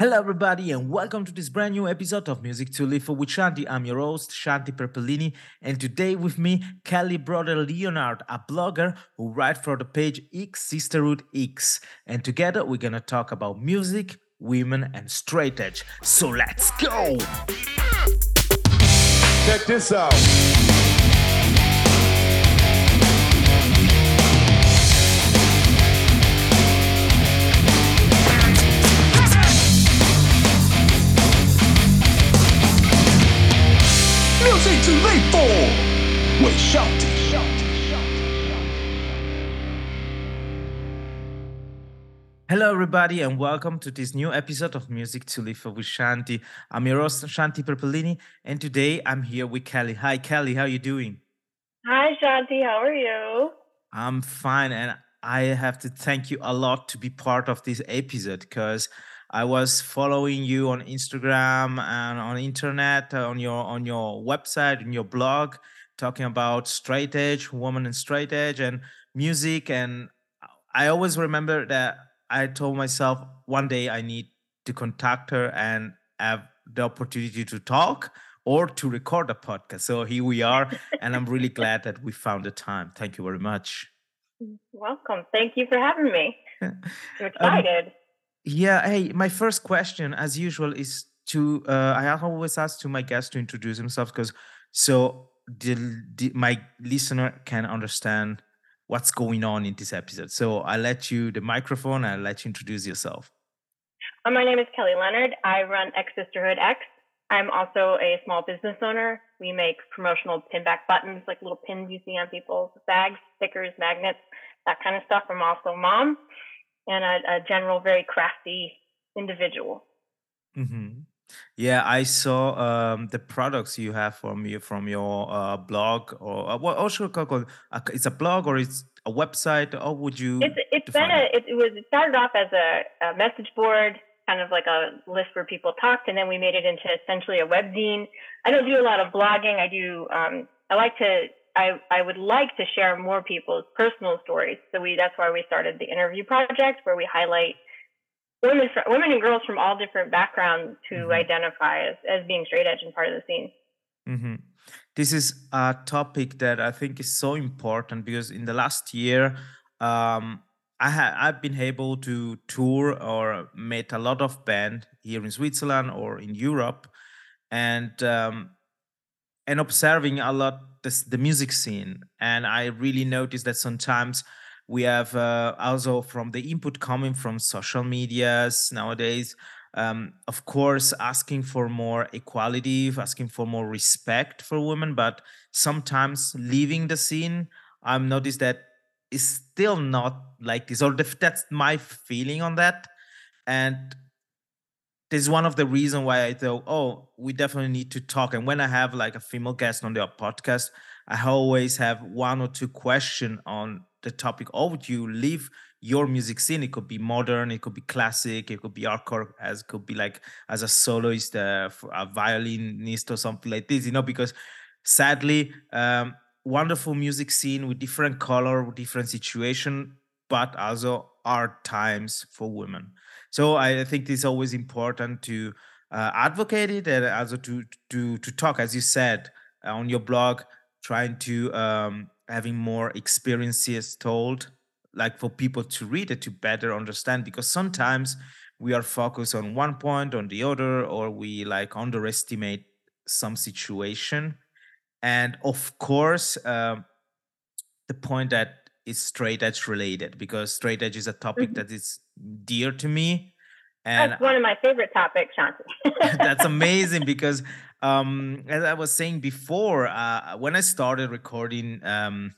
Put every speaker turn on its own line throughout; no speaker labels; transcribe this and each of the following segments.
Hello, everybody, and welcome to this brand new episode of Music to Live for with Shanti. I'm your host, Shanti Perpellini, and today with me, Kelly Brother Leonard, a blogger who writes for the page X Sisterhood X. And together, we're gonna talk about music, women, and straight edge. So let's go!
Check this out. Music to live for with Shanti.
Hello, everybody, and welcome to this new episode of Music to Live for with Shanti. I'm your host, Shanti Perpellini, and today I'm here with Kelly. Hi, Kelly, how are you doing?
Hi, Shanti. How are you?
I'm fine, and I have to thank you a lot to be part of this episode because I was following you on Instagram and on internet, uh, on your on your website, in your blog, talking about straight edge, woman and straight edge, and music. And I always remember that I told myself one day I need to contact her and have the opportunity to talk or to record a podcast. So here we are, and I'm really glad that we found the time. Thank you very much.
Welcome. Thank you for having me. I'm
Um,
excited.
Yeah, hey, my first question, as usual, is to uh, I always ask to my guests to introduce themselves because so the, the my listener can understand what's going on in this episode. So I let you the microphone. I let you introduce yourself.
Uh, my name is Kelly Leonard. I run X Sisterhood X. I'm also a small business owner. We make promotional pinback buttons, like little pins you see on people's bags, stickers, magnets, that kind of stuff. I'm also a mom and a, a general, very crafty individual.
hmm Yeah, I saw um, the products you have from you from your uh, blog or uh, what? What should I call? Uh, It's a blog or it's a website? How would you
It's it's been a
it?
it, it was it started off as a, a message board, kind of like a list where people talked, and then we made it into essentially a webzine. I don't do a lot of blogging. I do. Um, I like to. I I would like to share more people's personal stories. So we that's why we started the interview project, where we highlight women women and girls from all different backgrounds who
Mhm.
identify as as being straight edge and part of the scene.
hmm This is a topic that I think is so important because in the last year, um, I ha- I've been able to tour or meet a lot of band here in Switzerland or in Europe, and um, and observing a lot the music scene. And i really noticed that sometimes we have uh, also from the input coming from social medias nowadays um, of course asking for more equality asking for more respect for women but sometimes leaving the scene i've noticed that it's still not like this or that's my feeling on that. And this is one of the reason why I thought, oh, we definitely need to talk. And when I have like a female guest on the podcast, I always have one or two questions on the topic. How would you live your music scene? It could be modern, it could be classic, it could be hardcore, as could be like as a soloist, uh, a violinist or something like this. You know, because sadly, um, wonderful music scene with different color, with different situation, but also hard times for women. So I think it's always important to uh, advocate it and also to to to talk, as you said uh, on your blog, trying to um, having more experiences told, like for people to read it to better understand. Because sometimes we are focused on one point, on the other, or we like underestimate some situation. And of course, um, the point that is straight edge related because straight edge is a topic
Mhm.
that is dear to me and
That's one of my favorite topics, Shanti.
that's amazing because um as i was saying before uh when i started recording um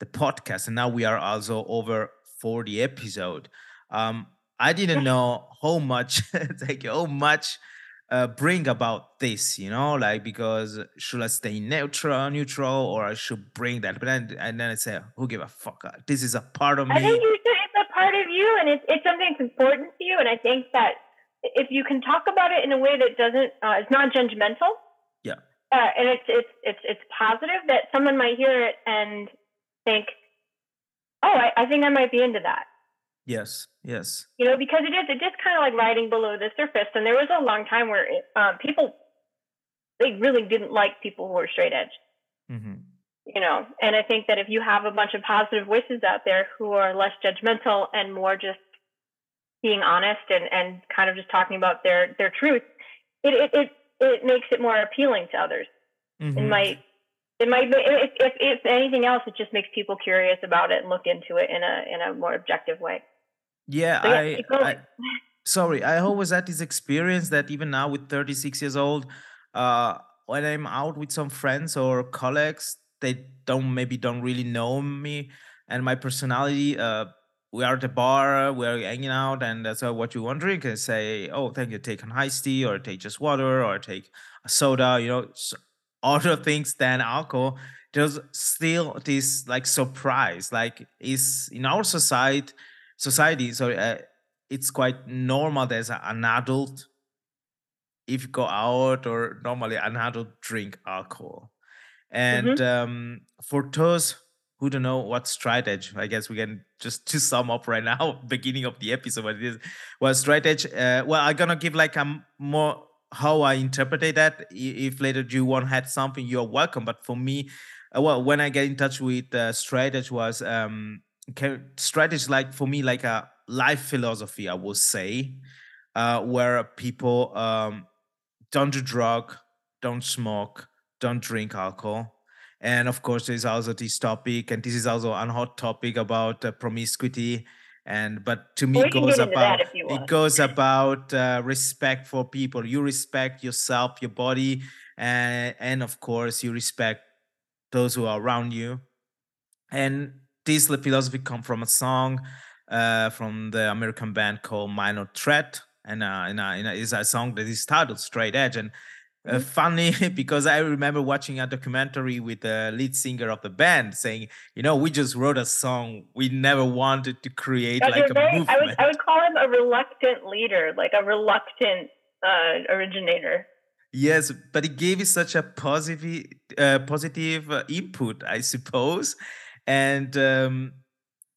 the podcast and now we are also over 40 episode um i didn't know how much you how much uh, bring about this you know like because should i stay neutral neutral or i should bring that? But then and then i say who give a fuck? This is a part of
I think
me
you should, it's a part of you, and it's it's something that's important to you. And I think that if you can talk about it in a way that doesn't, uh, it's non-judgmental,
Yeah.
uh, and it's it's it's it's positive that someone might hear it and think, oh, I, I think I might be into that.
Yes, yes.
You know, because it is it just kind of like riding below the surface. And there was a long time where it, um, people they really didn't like people who were straight edge.
Mm-hmm.
You know, and I think that if you have a bunch of positive voices out there who are less judgmental and more just being honest and, and kind of just talking about their their truth, it it it, it makes it more appealing to others.
Mm-hmm.
It might it might if, if if anything else, it just makes people curious about it and look into it in a in a more objective way.
Yeah,
So yeah,
I. I sorry, I always had this experience that even now with 36 years old, uh, when I'm out with some friends or colleagues, they don't maybe don't really know me and my personality. Uh, we are at the bar, we're hanging out, and that's uh, what you want to drink. And say, oh, thank you, take an iced tea, or take just water, or take a soda. You know, other things than alcohol. There's still this like surprise, like is in our society society. So uh, it's quite normal as an adult if you go out or normally an adult drink alcohol. And
hmm
um, for those who don't know what straight edge, I guess we can just to sum up right now, beginning of the episode, what it is. Well, straight edge. Uh, well, I'm gonna give like a more how I interpreted that. If later you want to add something, you're welcome. But for me, uh, well, when I get in touch with uh, straight edge was um, straight edge like for me like a life philosophy, I would say, uh, where people um don't do drug, don't smoke, don't drink alcohol. And of course, there's also this topic, and this is also a hot topic about uh, promiscuity. And but to me,
Well,
goes
get into that
about it goes about uh, respect for people. You respect yourself, your body, and and of course, you respect those who are around you and this philosophy come from a song uh, from the American band called Minor Threat, and uh, and, uh, and uh, it's a song that is titled Straight Edge. And uh, funny because I remember watching a documentary with the lead singer of the band saying, you know, we just wrote a song. We never wanted to create like a
very, I would. I would call him a reluctant leader, like a reluctant uh, originator.
Yes, but it gave it such a positive, uh, positive uh, input, I suppose. And um,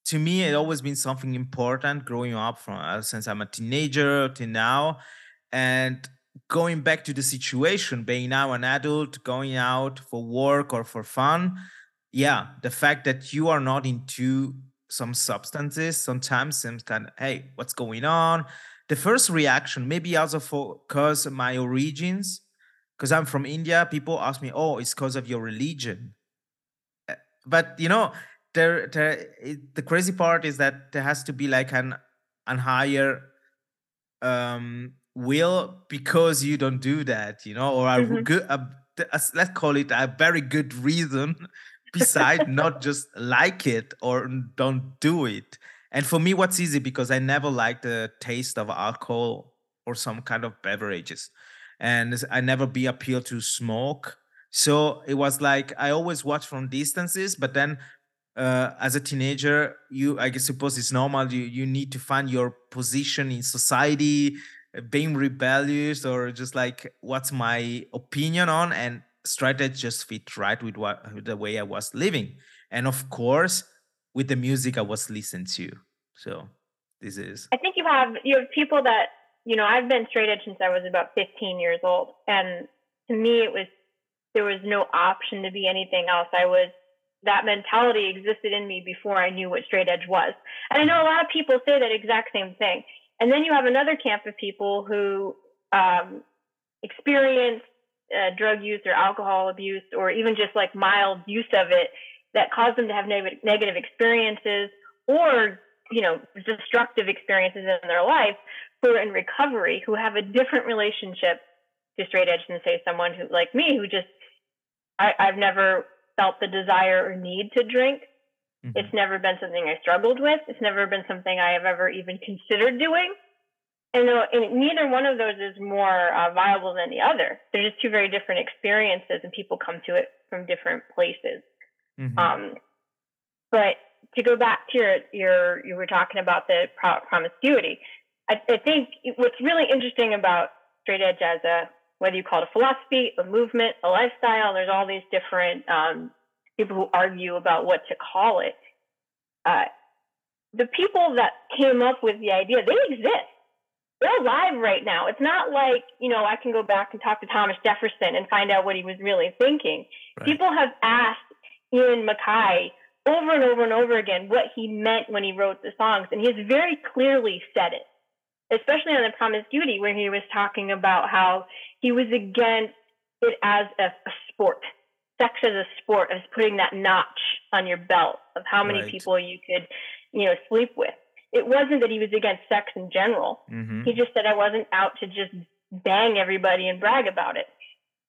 to me, it always been something important growing up from uh, since I'm a teenager to now, and going back to the situation, being now an adult, going out for work or for fun. Yeah, the fact that you are not into some substances sometimes seems kind of, hey, what's going on? The first reaction, maybe also for because my origins, because I'm from India, people ask me, oh, it's because of your religion but you know there, there it, the crazy part is that there has to be like an an higher um will because you don't do that you know or a r-
hmm
good a, a let's call it a very good reason beside not just like it or don't do it and for me what's easy because i never liked the taste of alcohol or some kind of beverages and I never be appealed to smoke so it was like i always watch from distances but then uh, as a teenager, you I guess suppose it's normal. You you need to find your position in society, being rebellious or just like what's my opinion on and straight edge just fit right with what with the way I was living, and of course with the music I was listening to. So this is
I think you have you have people that you know. I've been straight edge since I was about 15 years old, and to me, it was there was no option to be anything else. I was that mentality existed in me before I knew what straight edge was. And I know a lot of people say that exact same thing. And then you have another camp of people who um, experience uh, drug use or alcohol abuse or even just like mild use of it that cause them to have neg- negative experiences or you know destructive experiences in their life who are in recovery who have a different relationship to straight edge than say someone who like me who just I, I've never felt the desire or need to drink.
Mhm.
It's never been something I struggled with. It's never been something I have ever even considered doing. And, though, and neither one of those is more uh, viable than the other. They're just two very different experiences, and people come to it from different places.
Mhm.
Um, but to go back to your, your you were talking about the promiscuity. I, I think what's really interesting about straight edge as a whether you call it a philosophy, a movement, a lifestyle, there's all these different um, people who argue about what to call it. Uh, the people that came up with the idea, they exist. They're alive right now. It's not like, you know, I can go back and talk to Thomas Jefferson and find out what he was really thinking. Right. People have asked Ian MacKaye over and over and over again what he meant when he wrote the songs, and he has very clearly said it, especially on the promiscuity, where he was talking about how he was against it as a, a sport, sex as a sport, as putting that notch on your belt of how many right. people you could, you know, sleep with. It wasn't that he was against sex in general. Mm-hmm. He just said I wasn't out to just bang everybody and brag about it.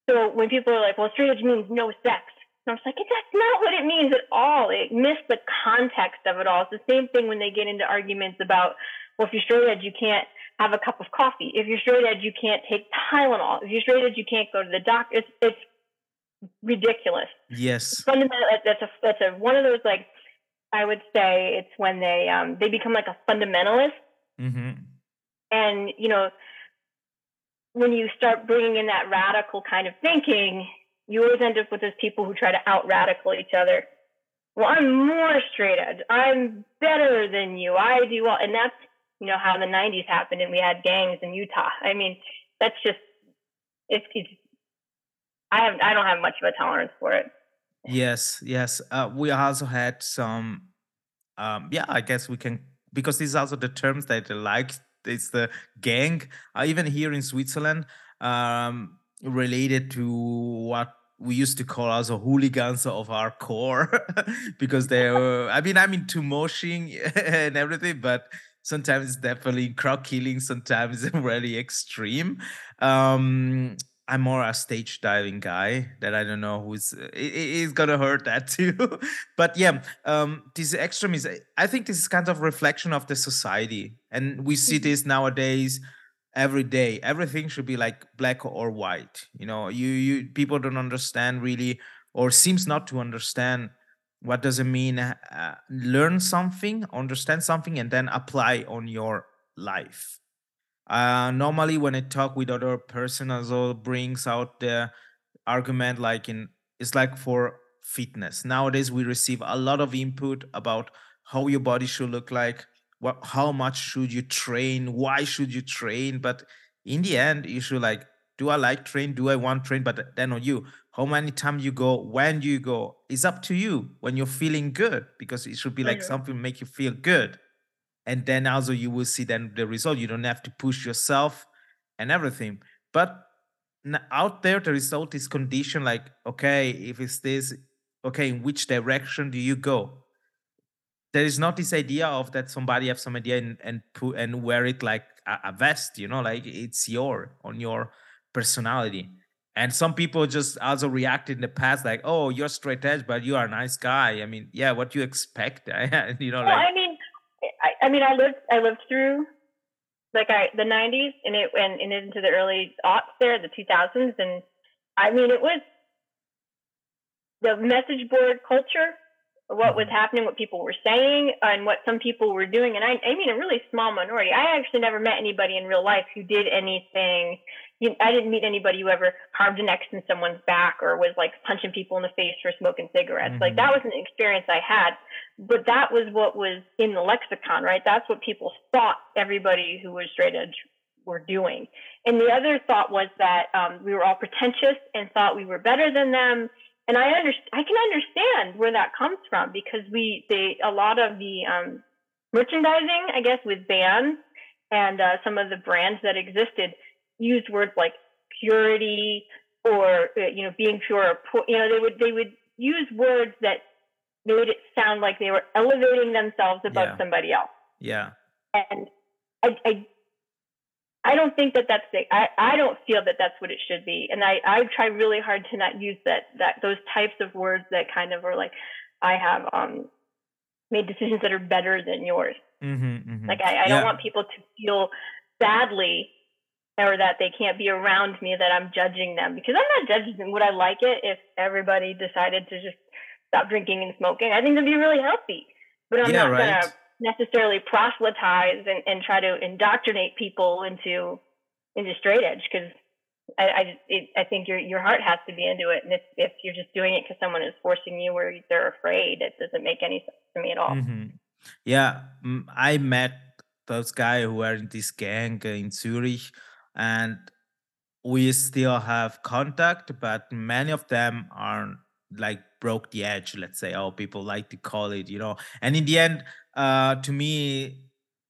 So when people are like, "Well, straight edge means no sex," and I was like, "That's not what it means at all. It missed the context of it all." It's the same thing when they get into arguments about, "Well, if you're straight edge, you can't have a cup of coffee. If you're straight edge, you can't take Tylenol. If you're straight edge, you can't go to the doctor." It's it's ridiculous.
Yes.
Fundamental. That's a that's a one of those like I would say it's when they um they become like a fundamentalist. Mm-hmm. And you know, when you start bringing in that radical kind of thinking, you always end up with those people who try to out radical each other. Well, I'm more straight edge. I'm better than you. I do well, and that's you know how the '90s happened, and we had gangs in Utah. I mean, that's just it's, it's I have I don't have much of a tolerance for it.
Yes, yes. Uh, we also had some. Um, yeah, I guess we can because these are also the terms that I like. It's the gang. Uh, even here in Switzerland, um, related to what we used to call also hooligans of hardcore because they were. I mean, I'm into moshing and everything, but sometimes it's definitely crowd killing. Sometimes really extreme. Um, I'm more a stage diving guy that I don't know who's is gonna hurt that too. but yeah, um, this extremism. I think this is kind of reflection of the society, and we see mm-hmm. this nowadays every day. Everything should be like black or white. You know, you you people don't understand really, or seems not to understand what does it mean. Uh, learn something, understand something, and then apply on your life uh, normally, when I talk with other person, as also brings out the argument like in it's like for fitness. Nowadays, we receive a lot of input about how your body should look like, what, how much should you train, why should you train. But in the end, you should like, do I like train? Do I want train? But then on you, how many times you go, when do you go? It's up to you when you're feeling good because it should be like something make you feel good and then also you will see then the result. You don't have to push yourself and everything. But out there the result is conditioned like okay if it's this okay in which direction do you go? There is not this idea of that somebody have some idea and and put and wear it like a, a vest you know like it's your on your personality. And some people just also reacted in the past like oh you're straight edge but you are a nice guy. I mean yeah what you expect you know
well, like i mean I, I mean, I lived I lived through like I the '90s and it went and into the early aughts there, the 2000s, and I mean, it was the message board culture, what was mm-hmm. happening, what people were saying, and what some people were doing. And I, I mean, a really small minority. I actually never met anybody in real life who did anything you, I didn't meet anybody who ever carved an X in someone's back or was like punching people in the face for smoking cigarettes. Mm-hmm. Like that was an experience I had, but that was what was in the lexicon, right? That's what people thought everybody who was straight edge were doing. And the other thought was that um, we were all pretentious and thought we were better than them. And I understand, I can understand where that comes from because we, they, a lot of the um, merchandising, I guess, with bands and uh, some of the brands that existed used words like purity or uh, you know being pure or poor, you know they would they would use words that made it sound like they were elevating themselves above yeah. somebody else.
Yeah.
And I, I I don't think that that's the, I, I don't feel that that's what it should be. And I, I try really hard to not use that, that those types of words that kind of are like, I have, um, made decisions that are better than yours. Mm-hmm, mm-hmm. Like I, I don't want people to feel badly or that they can't be around me that I'm judging them because I'm not judging them. Would I like it if everybody decided to just stop drinking and smoking? I think that'd be really healthy. But I'm yeah, not right. gonna necessarily proselytize and, and try to indoctrinate people into into straight edge because I I, it, I think your your heart has to be into it, and if if you're just doing it because someone is forcing you or they're afraid, it doesn't make any sense to me at all. Mm-hmm.
Yeah, I met those guys who were in this gang in Zurich, and we still have contact, but many of them are like broke the edge, let's say, how people like to call it, you know. And in the end, uh, to me,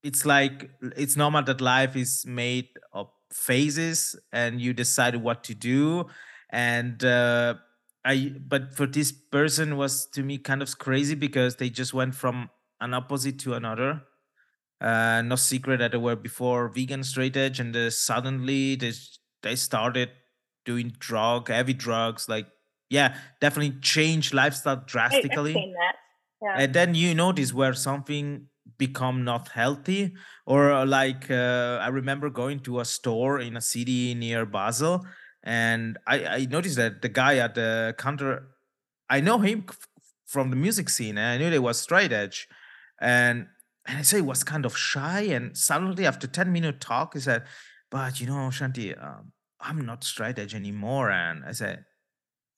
it's like it's normal that life is made of phases and you decide what to do. And uh, I, but for this person was to me kind of crazy because they just went from an opposite to another uh, no secret that they were before vegan straight edge, and uh, suddenly they they started doing drug, heavy drugs. Like, yeah, definitely changed lifestyle drastically.
seen that. Yeah.
And then you notice where something become not healthy, or uh, like uh, I remember going to a store in a city near Basel, and I, I noticed that the guy at the counter I know him from the music scene, and I knew they was straight edge, and and I say he was kind of shy, and suddenly after ten minute talk, he said, "But you know, Shanti, um, I'm not straight edge anymore." And I said,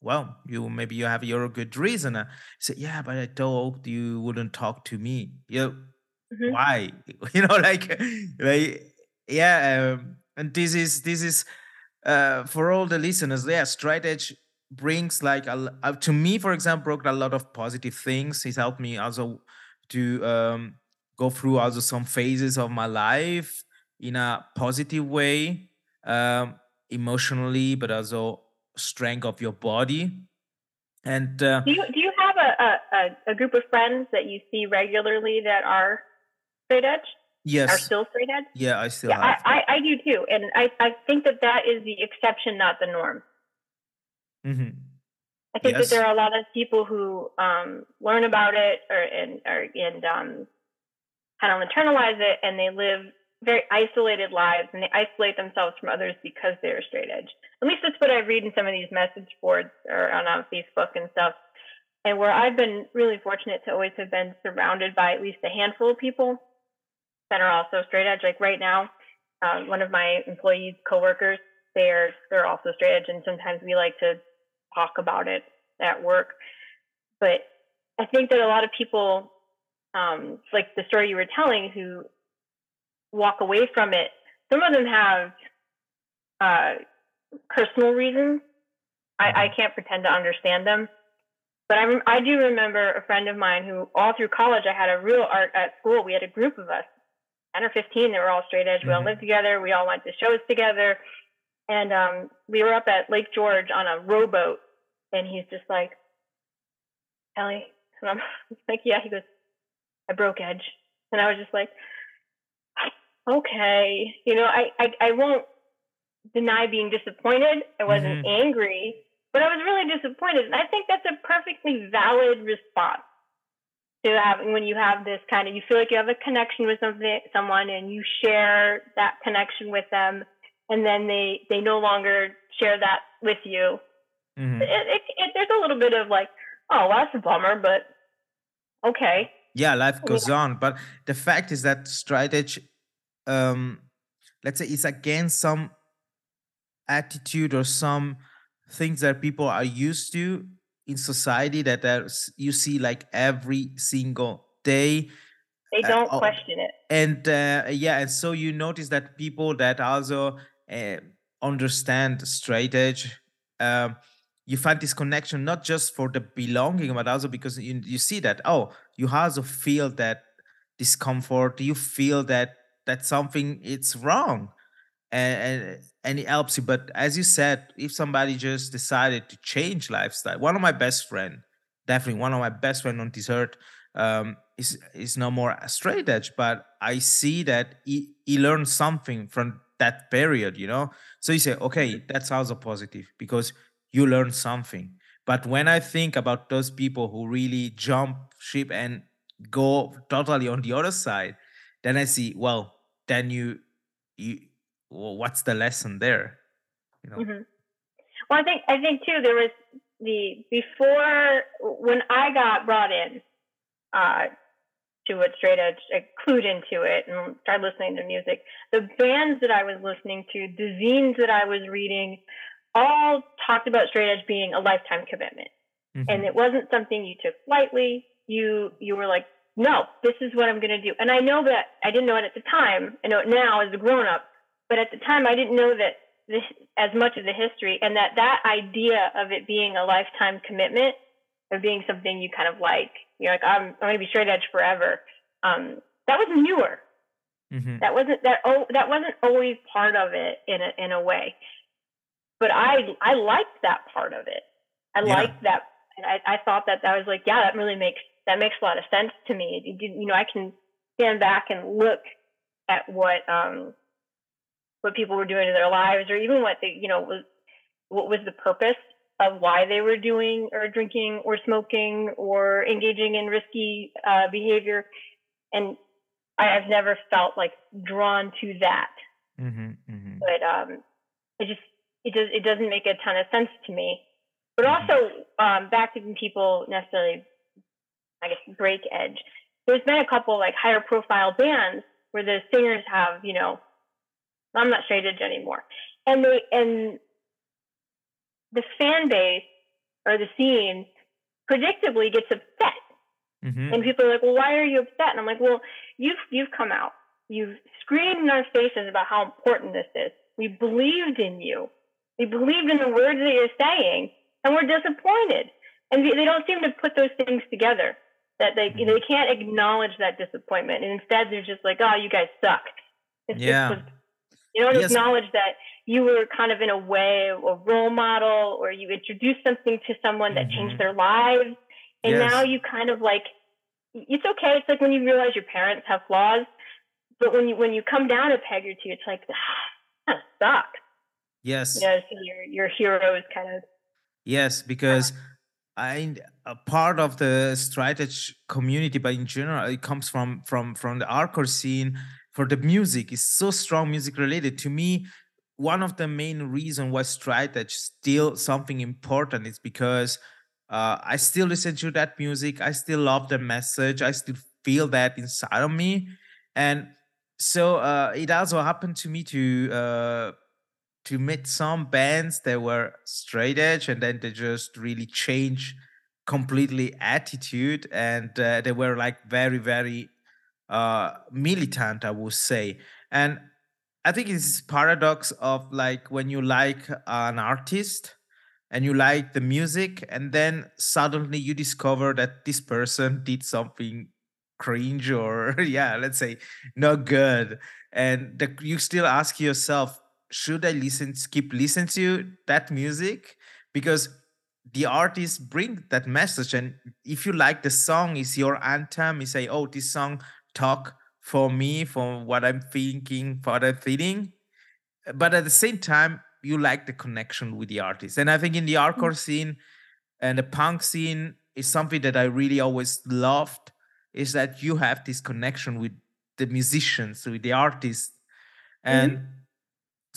"Well, you maybe you have your good reason." Uh, He said, "Yeah, but I told you wouldn't talk to me. You know,
hmm
why? you know, like, like, yeah." Um, and this is this is uh, for all the listeners, yeah, straight edge brings like a, uh, to me, for example, brought a lot of positive things. He's helped me also to um, go through also some phases of my life in a positive way, um, emotionally, but also strength of your body. And uh,
Do you do you have a, a, a group of friends that you see regularly that are straight edge?
Yes are
still straight edge?
yeah, I still
Yeah, I,
have.
I, I do too, and I, I think that that is the exception, not the norm.
hmm
I think that there are a lot of people who um, learn about it or and or and um, kind of internalize it, and they live very isolated lives, and they isolate themselves from others because they're straight edge. At least that's what I read in some of these message boards or on, on Facebook and stuff. And where I've been really fortunate to always have been surrounded by at least a handful of people that are also straight edge. Like right now, um, one of my employees, coworkers, they're they're also straight edge, and sometimes we like to talk about it at work. But I think that a lot of people, um, like the story you were telling, who walk away from it, some of them have uh, personal reasons. I, I
hmm
can't pretend to understand them. But I, rem- I do remember a friend of mine who, all through college, I had a real art at school. We had a group of us, 10 or 15, that were all straight edge. We all
hmm
lived together. We all went to shows together. And um, we were up at Lake George on a rowboat. And he's just like, Ellie. And I'm like, yeah. He goes, I broke edge. And I was just like, okay. You know, I, I, I won't deny being disappointed. I wasn't
hmm
angry, but I was really disappointed. And I think that's a perfectly valid response to having when you have this kind of you feel like you have a connection with something someone and you share that connection with them and then they they no longer share that with you. It,
hmm
it, it, there's a little bit of like, oh, well, that's a bummer, but okay.
Yeah, life goes on, but the fact is that straight edge, um, let's say, is against some attitude or some things that people are used to in society that there's, you see like every single day
they
uh,
don't
oh,
question it.
and uh, yeah and so you notice that people that also uh, understand straight edge um, you find this connection not just for the belonging but also because you, you see that oh you also feel that discomfort you feel that that something it's wrong and, and and it helps you. But as you said, if somebody just decided to change lifestyle, one of my best friend, definitely one of my best friend on this earth, um, is is no more a straight edge. But I see that he he learned something from that period, you know. So you say, okay, that's also positive because you learned something. But when I think about those people who really jump ship and go totally on the other side, then I see, well, then you you well, what's the lesson there? You know?
Mhm. Well, I think I think too there was the before when I got brought in uh, to it straight edge, I clued into it and started listening to music. The bands that I was listening to, the zines that I was reading, all talked about straight edge being a lifetime commitment, and
hmm
it wasn't something you took lightly. You you were like no, this is what I'm going to do. And I know that I didn't know it at the time. I know it now as a grown up, but at the time I didn't know that this as much of the history and that that idea of it being a lifetime commitment of being something you kind of like, you're like, I'm, I'm going to be straight edge forever. Um, that was newer. Mm-hmm. That wasn't that. Oh, that wasn't always part of it in a in a way. But I I liked that part of it. I yeah. liked that. I, I thought that that was like, yeah, that really makes that makes a lot of sense to me. You know, I can stand back and look at what um what people were doing in their lives, or even what they, you know, was what was the purpose of why they were doing or drinking or smoking or engaging in risky uh, behavior, and I, have never felt like drawn to that. Mm-hmm, mm-hmm. But um, it just it does it doesn't make a ton of sense to me. But mm-hmm. also um, back to people necessarily, I guess break edge. There's been a couple like higher profile bands where the singers have you know I'm not straight edge anymore. And they and the fan base or the scene predictably gets upset. Mm-hmm. And people are like, Well, why are you upset? And I'm like, Well, you've you've come out. You've screamed in our faces about how important this is. We believed in you. We believed in the words that you're saying, and we're disappointed. And they don't seem to put those things together. That they mm-hmm. they can't acknowledge that disappointment, and instead they're just like, "Oh, you guys suck."
It's, yeah.
It's, you don't yes. acknowledge that you were kind of in a way a role model or you introduced something to someone that mm-hmm. changed their lives. And yes. now you kind of like it's okay. It's like when you realize your parents have flaws, but when you when you come down a peg or two, it's like ah, that sucks.
Yes.
So your your heroes kind of
Yes, because I a part of the straight edge community, but in general, it comes from from from the hardcore scene for the music. Is so strong music related. To me one of the main reason why straight edge still something important is because uh, i still listen to that music. I still love the message. I still feel that inside of me. And so uh, it also happened to me to uh, to meet some bands that were straight edge and then they just really change completely attitude and uh, they were like very very uh, militant, I would say. And I think it's paradox of like when you like an artist and you like the music, and then suddenly you discover that this person did something cringe or yeah, let's say not good, and the, you still ask yourself, should I listen, keep listening to that music? Because the artist bring that message and if you like the song is your anthem. You say oh this song talk for me for what i'm thinking for what i'm feeling. But at the same time you like the connection with the artist. And i think in the hardcore mm-hmm. scene and the punk scene is something that i really always loved is that you have this connection with the musicians with the artists. And mm-hmm.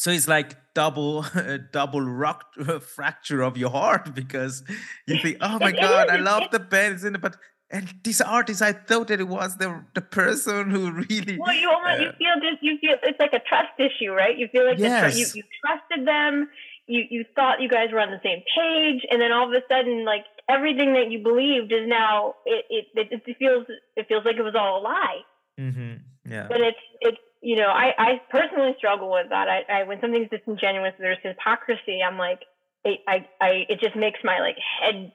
So it's like double double rock fracture of your heart because you think oh my god i love the band it's in it but and this artist, I thought that it was the the person who really.
Well, you almost uh, you feel just you feel it's like a trust issue, right? You feel like yes. you you trusted them. You you thought you guys were on the same page, and then all of a sudden, like everything that you believed is now it it, it feels it feels like it was all a lie.
Mm-hmm. Yeah.
But it's it's you know I I personally struggle with that. I, I when something's disingenuous, there's hypocrisy. I'm like I I, I it just makes my like head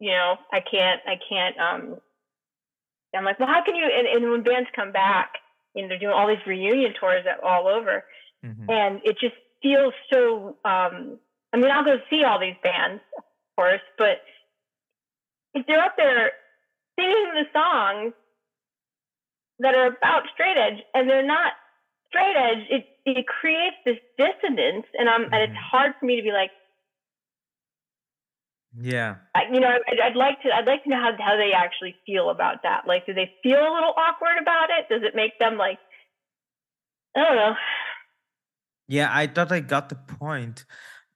you know, I can't, I can't, um, I'm like, well, how can you, and, and when bands come back and they're doing all these reunion tours all over mm-hmm. and it just feels so, um, I mean, I'll go see all these bands, of course, but if they're up there singing the songs that are about straight edge and they're not straight edge, it, it creates this dissonance and I'm, mm-hmm. and it's mm-hmm. hard for me to be like,
yeah.
I, you know, I'd, I'd, like to. I'd like to know how how they actually feel about that. Like, do they feel a little awkward about it? Does it make them like? I don't know.
Yeah, I thought I got the point,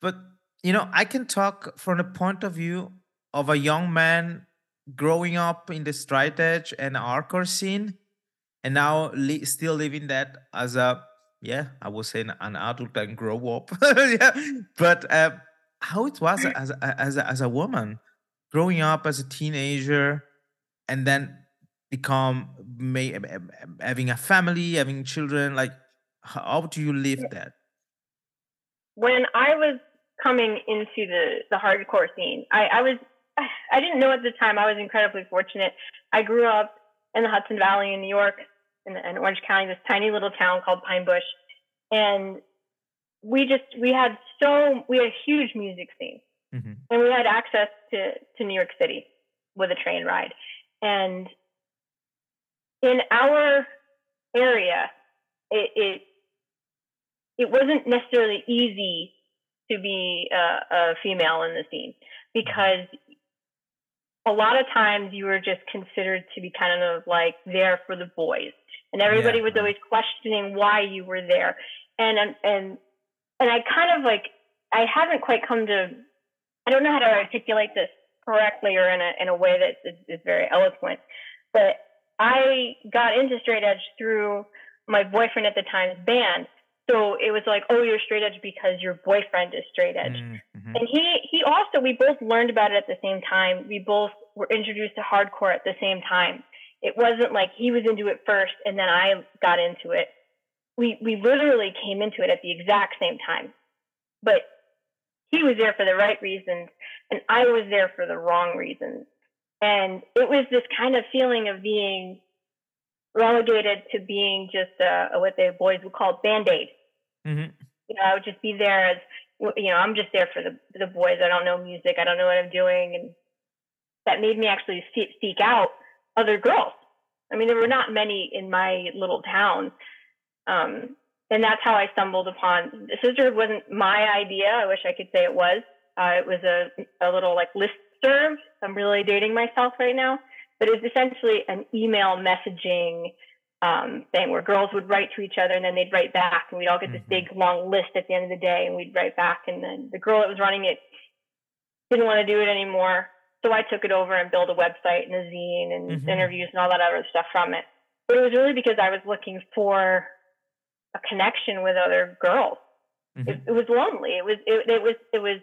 but you know, I can talk from the point of view of a young man growing up in the straight edge and hardcore scene, and now li- still living that as a yeah, I would say an adult and grow up. yeah, but. Uh, how it was as a, as a, as a woman growing up as a teenager and then become may, having a family, having children? Like, how do you live that?
when I was coming into the the hardcore scene, I, I was I didn't know at the time. I was incredibly fortunate. I grew up in the Hudson Valley in New York, in, in Orange County, this tiny little town called Pine Bush, and we just we had so we had a huge music scene,
hmm
and we had access to to New York City with a train ride, and in our area, it, it it wasn't necessarily easy to be a, a female in the scene because a lot of times you were just considered to be kind of like there for the boys and everybody
Yeah,
was always questioning why you were there. And and and and I kind of like I haven't quite come to I don't know how to articulate this correctly or in a in a way that is, is very eloquent but I got into straight edge through my boyfriend at the time's band. So it was like oh you're straight edge because your boyfriend is straight edge.
Hmm
and he he also we both learned about it at the same time. We both were introduced to hardcore at the same time. It wasn't like he was into it first and then I got into it. We we literally came into it at the exact same time. But he was there for the right reasons and I was there for the wrong reasons. And it was this kind of feeling of being relegated to being just a, what the boys would call band-aid
hmm
you know, I would just be there as, you know, I'm just there for the the boys. I don't know music. I don't know what I'm doing, and that made me actually seek out other girls. I mean, there were not many in my little town, um, and that's how I stumbled upon. Sisterhood wasn't my idea. I wish I could say it was. Uh, it was a a little like list serve. I'm really dating myself right now, but it's essentially an email messaging um, thing where girls would write to each other and then they'd write back and we'd all get this
Mhm.
big long list at the end of the day and we'd write back and then the girl that was running it didn't want to do it anymore so i took it over and built a website and a zine and
Mhm.
interviews and all that other stuff from it. But it was really because i was looking for a connection with other girls.
Hmm
it, it was lonely. It was it, it was it was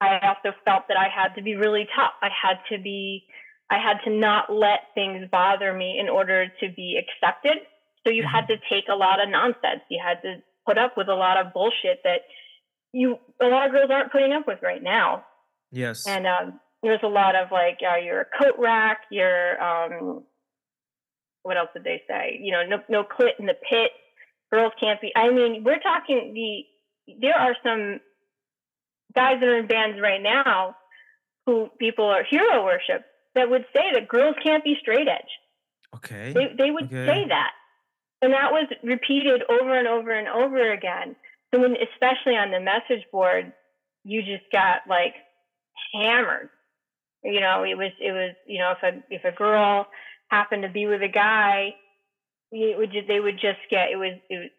i also felt that i had to be really tough. I had to be i had to not let things bother me in order to be accepted. So you had to take a lot of nonsense. You had to put up with a lot of bullshit that you a lot of girls aren't putting up with right now.
Yes.
and um there was a lot of like uh, you're a coat rack you're um what else did they say? You know no no clit in the pit. Girls can't be i mean we're talking the there are some guys that are in bands right now who people are hero worship that would say that girls can't be straight edge.
Okay.
they, they would
Okay.
say that. And that was repeated over and over and over again. So when especially on the message board you just got like hammered you know it was it was you know if a if a girl happened to be with a guy it would just, they would just get it was it was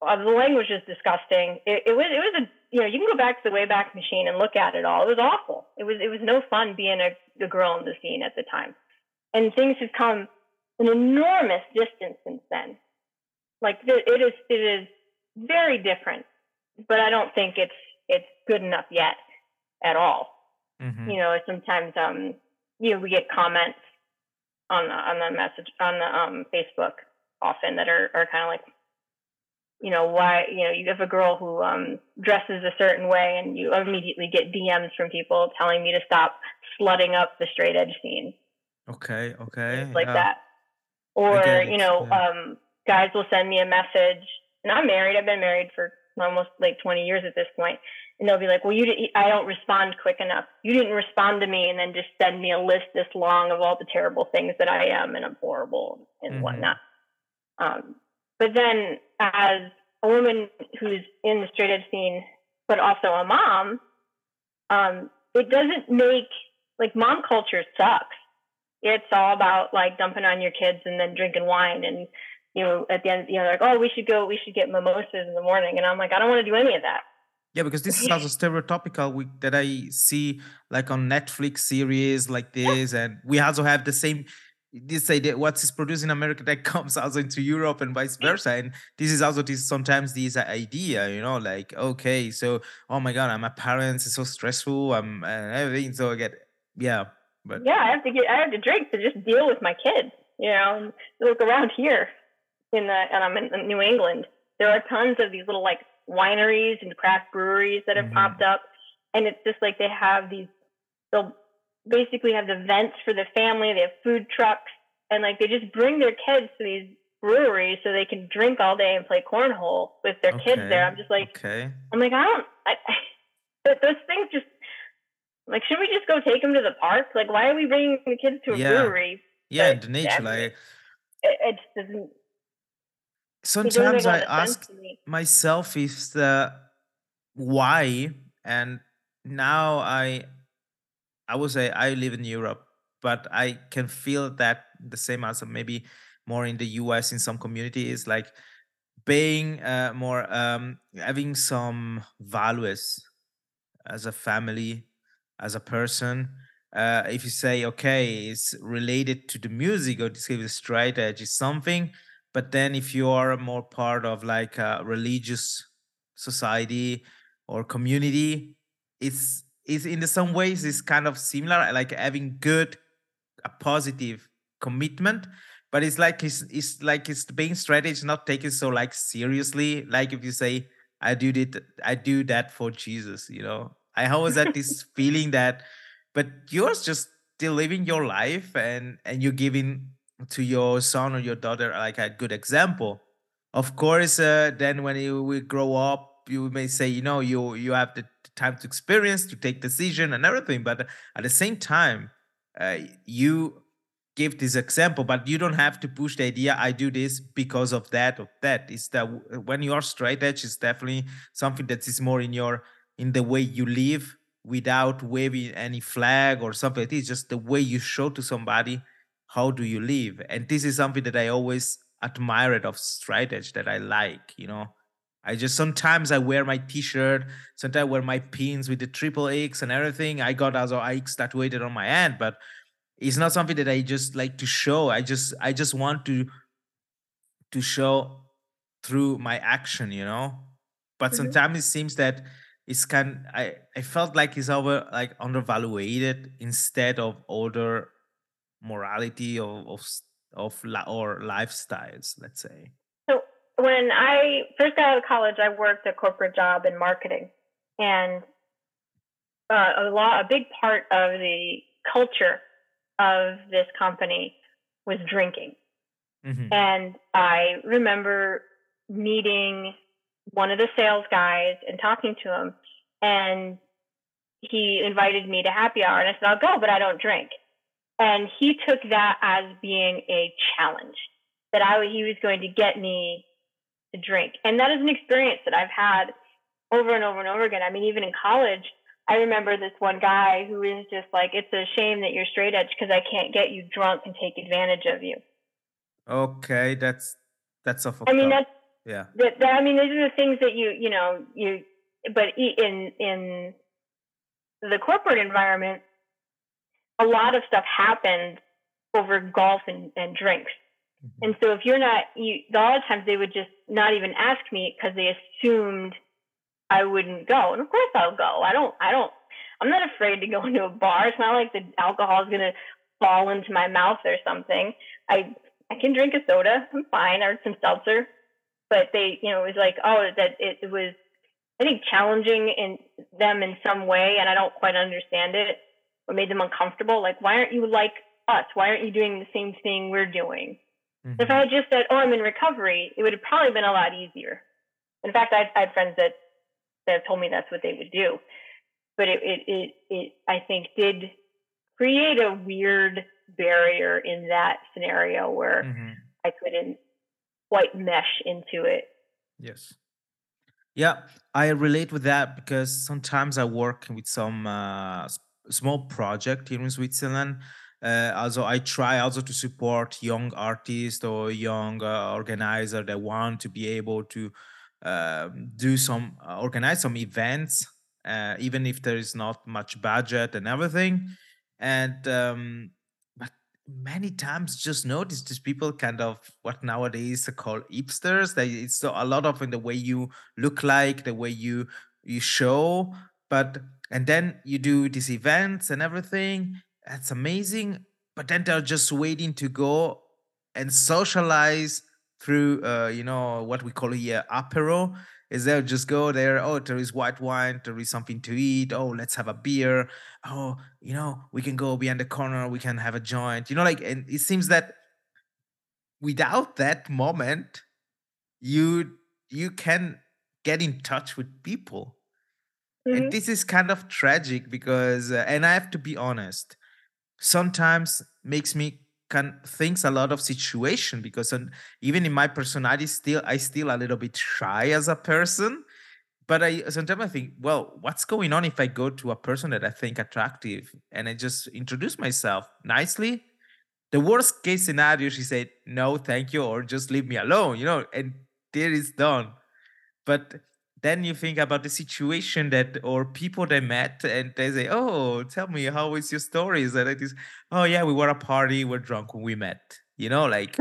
uh, the language was disgusting. It, it was it was a you know you can go back to the wayback machine and look at it all. It was awful. It was it was no fun being a, a girl in the scene at the time. And things have come an enormous distance since then. Like it is it is very different but i don't think it's it's good enough yet at all
Mhm.
you know sometimes um you know we get comments on the on the message on the um facebook often that are are kind of like you know why you know you have a girl who um dresses a certain way and you immediately get dms from people telling me to stop slutting up the straight edge scene
Okay. Okay.
things like
yeah.
that or you know
yeah.
um guys will send me a message and i'm married i've been married for almost like 20 years at this point and they'll be like well you didn't, i don't respond quick enough. You didn't respond to me and then just send me a list this long of all the terrible things that i am and i'm horrible and
Mhm.
whatnot. Um but then as a woman who's in the straight edge scene but also a mom um it doesn't make like mom culture sucks. It's all about like dumping on your kids and then drinking wine and you know at the end you know like oh we should go we should get mimosas in the morning. And i'm like i don't want to do any of that
Yeah, because this is also stereotypical we, that I see like on Netflix series like this, and we also have the same this idea what's is produced in America that comes also into Europe and vice versa. And this is also this sometimes this idea, you know, like okay, so oh my god, I'm a parent, it's so stressful, I'm and everything. So I get yeah, but
yeah, I have to get I have to drink to just deal with my kids. You know, look around here in the and I'm in New England. There are tons of these little like wineries and craft breweries that have
Mhm.
popped up, and it's just like they have these. They'll basically have the events for the family. They have food trucks, and like they just bring their kids to these breweries so they can drink all day and play cornhole with their kids there. I'm just like,
okay.
I'm like, I don't. I, but those things just like, should we just go take them to the park? Like, why are we bringing the kids to a
Yeah.
brewery?
Yeah, the nature. Like
It, it just doesn't.
Sometimes I ask
sense to me.
myself is the why, and now I I would say I live in Europe, but I can feel that the same as maybe more in the US in some communities, like being uh, more um, having some values as a family, as a person. Uh, if you say, okay, it's related to the music or this give a straight edge is something, but then if you are more part of like a religious society or community, it's it's in some ways it's kind of similar, like having good a positive commitment but it's like it's, it's like it's being strategy not taken so like seriously. Like if you say i do it i do that for jesus you know? I always had this feeling that but you're just still living your life and and you're giving to your son or your daughter like a good example. Of course uh, then when you will grow up you may say you know you you have the time to experience to take decision and everything but at the same time uh, you give this example but you don't have to push the idea i do this because of that or that. Is that when you are straight edge is definitely something that is more in your in the way you live without waving any flag or something it is just the way you show to somebody how do you live and this is something that i always admired of straight edge that i like you know i just sometimes i wear my t-shirt sometimes i wear my pins with the triple x and everything i got also x tattooed on my hand but it's not something that I just like to show. I just I just want to to show through my action, you know. But
Mhm.
sometimes it seems that it's kind. I I felt like it's over like undervaluated instead of older morality of of of or lifestyles. Let's say.
So when I first got out of college, I worked a corporate job in marketing, and uh, a lot, a big part of the culture of this company was drinking.
Mhm.
And I remember meeting one of the sales guys and talking to him, and he invited me to happy hour, and I said, "I'll go, but I don't drink." And he took that as being a challenge that I he was going to get me to drink, and that is an experience that I've had over and over and over again. I mean, even in college, I remember this one guy who was just like, "It's a shame that you're straight edge because I can't get you drunk and take advantage of you."
Okay, that's that's a
I mean, that's
Yeah.
that, that I mean, these are the things that you you know you. But in in the corporate environment, a lot of stuff happens over golf and, and drinks.
Mhm.
And so if you're not, you, a lot of times they would just not even ask me because they assumed I wouldn't go. And of course I'll go. I don't, I don't, I'm not afraid to go into a bar. It's not like the alcohol is going to fall into my mouth or something. I, I can drink a soda. I'm fine or some seltzer. But they, you know, it was like, oh, that it, it was, I think, challenging in them in some way. And I don't quite understand it or made them uncomfortable. Like, why aren't you like us? Why aren't you doing the same thing we're doing? If
Mhm.
I had just said, "Oh, I'm in recovery," it would have probably been a lot easier. In fact, I, I had friends that that told me that's what they would do, but it it it, it I think did create a weird barrier in that scenario where
Mhm.
I couldn't quite mesh into it.
Yes. Yeah, I relate with that because sometimes I work with some uh, small project here in Switzerland. Uh, also, I try also to support young artists or young uh, organizer that want to be able to um, do some uh, organize some events, uh, even if there is not much budget and everything. And um, but many times just notice these people kind of what nowadays are called hipsters. They it's a lot of in the way you look like, the way you you show, but and then you do these events and everything, that's amazing. But then they're just waiting to go and socialize through uh you know what we call here apero is they'll just go there oh there is white wine there is something to eat. Oh let's have a beer. Oh you know we can go behind the corner we can have a joint. You know like and it seems that without that moment you you can get in touch with people and
hmm
this is kind of tragic because uh, and i have to be honest sometimes makes me can thinks a lot of situation because um, even in my personality still i still a little bit shy as a person. But i sometimes i think well what's going on if i go to a person that i think attractive? And i just introduce myself nicely. The worst case scenario she said no thank you or just leave me alone you know and there is done. But then you think about the situation that or people they met and they say, Oh, tell me how is your story stories? And it is, oh yeah, we were a party, we're drunk when we met. You know, like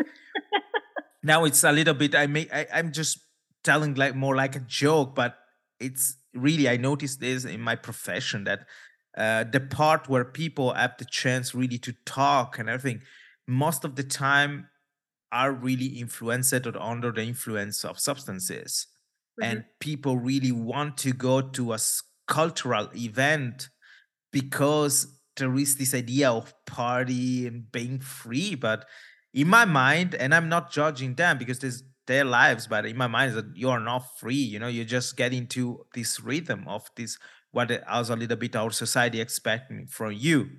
now it's a little bit I may I, I'm just telling like more like a joke, but it's really I noticed this in my profession that uh the part where people have the chance really to talk and everything, most of the time are really influenced or under the influence of substances
hmm
and people really want to go to a cultural event because there is this idea of party and being free but in my mind and i'm not judging them because there's their lives but in my mind is that you are not free you know you just get into this rhythm of this what else a little bit our society expecting from you.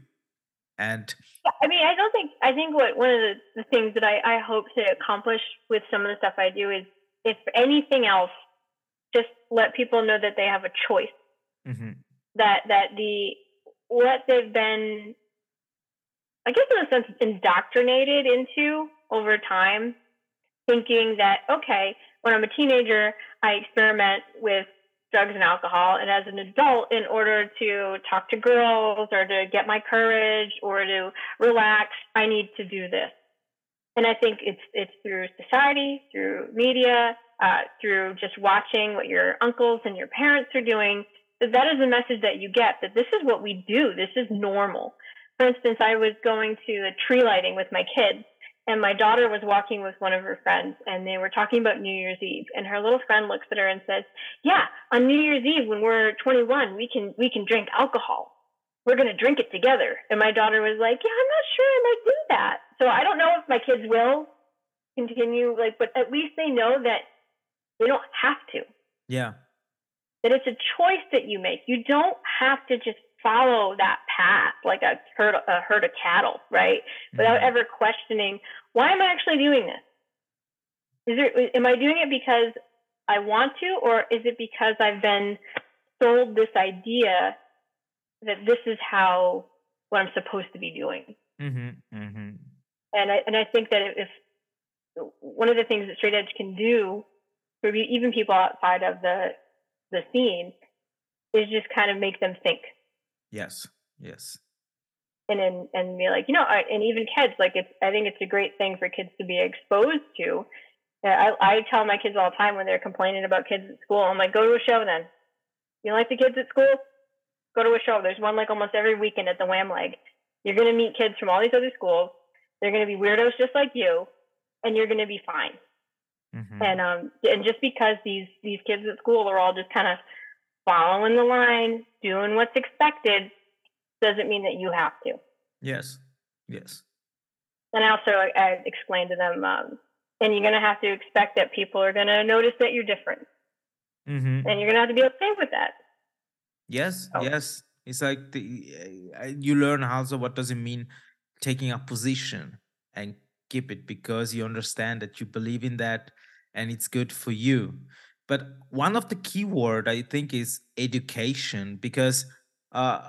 And
I mean, I don't think I think what one of the, the things that I, I hope to accomplish with some of the stuff I do is, if anything else, just let people know that they have a choice.
Mhm.
That that the what they've been, I guess, in a sense, indoctrinated into over time thinking that okay, when I'm a teenager, I experiment with drugs and alcohol, and as an adult, in order to talk to girls or to get my courage or to relax, I need to do this. And I think it's it's through society, through media, uh, through just watching what your uncles and your parents are doing. That that is a message that you get that this is what we do. This is normal. For instance, I was going to a tree lighting with my kids, and my daughter was walking with one of her friends, and they were talking about New Year's Eve. And her little friend looks at her and says, "Yeah, on New Year's Eve when we're 21, we can we can drink alcohol. We're going to drink it together." And my daughter was like, "Yeah, I'm not sure I might do that." So I don't know if my kids will continue, like, but at least they know that they don't have to.
yeah
That it's a choice that you make. You don't have to just follow that path like a herd, a herd of cattle, right? Without
Mhm.
ever questioning why am I actually doing this? Is there am I doing it because I want to, or is it because I've been sold this idea that this is how what I'm supposed to be doing?
Mm-hmm. Mm-hmm.
And I and I think that if one of the things that straight edge can do for even people outside of the the scene is just kind of make them think.
Yes yes.
And then and be like you know I, and even kids like it's i think it's a great thing for kids to be exposed to. I, I tell my kids all the time when they're complaining about kids at school i'm like go to a show then. You like the kids at school? Go to a show. There's one like almost every weekend at the wham leg. You're going to meet kids from all these other schools. They're going to be weirdos just like you and you're going to be fine
Mhm.
and um and just because these these kids at school are all just kind of following the line doing what's expected doesn't mean that you have to
yes yes
and also I, I explained to them, um, and you're going to have to expect that people are going to notice that you're different,
Mhm.
and you're going to have to be okay with that.
Yes,
Oh,
yes. It's like the, uh, you learn also what does it mean taking a position and keep it because you understand that you believe in that and it's good for you. But one of the key word I think is education because uh,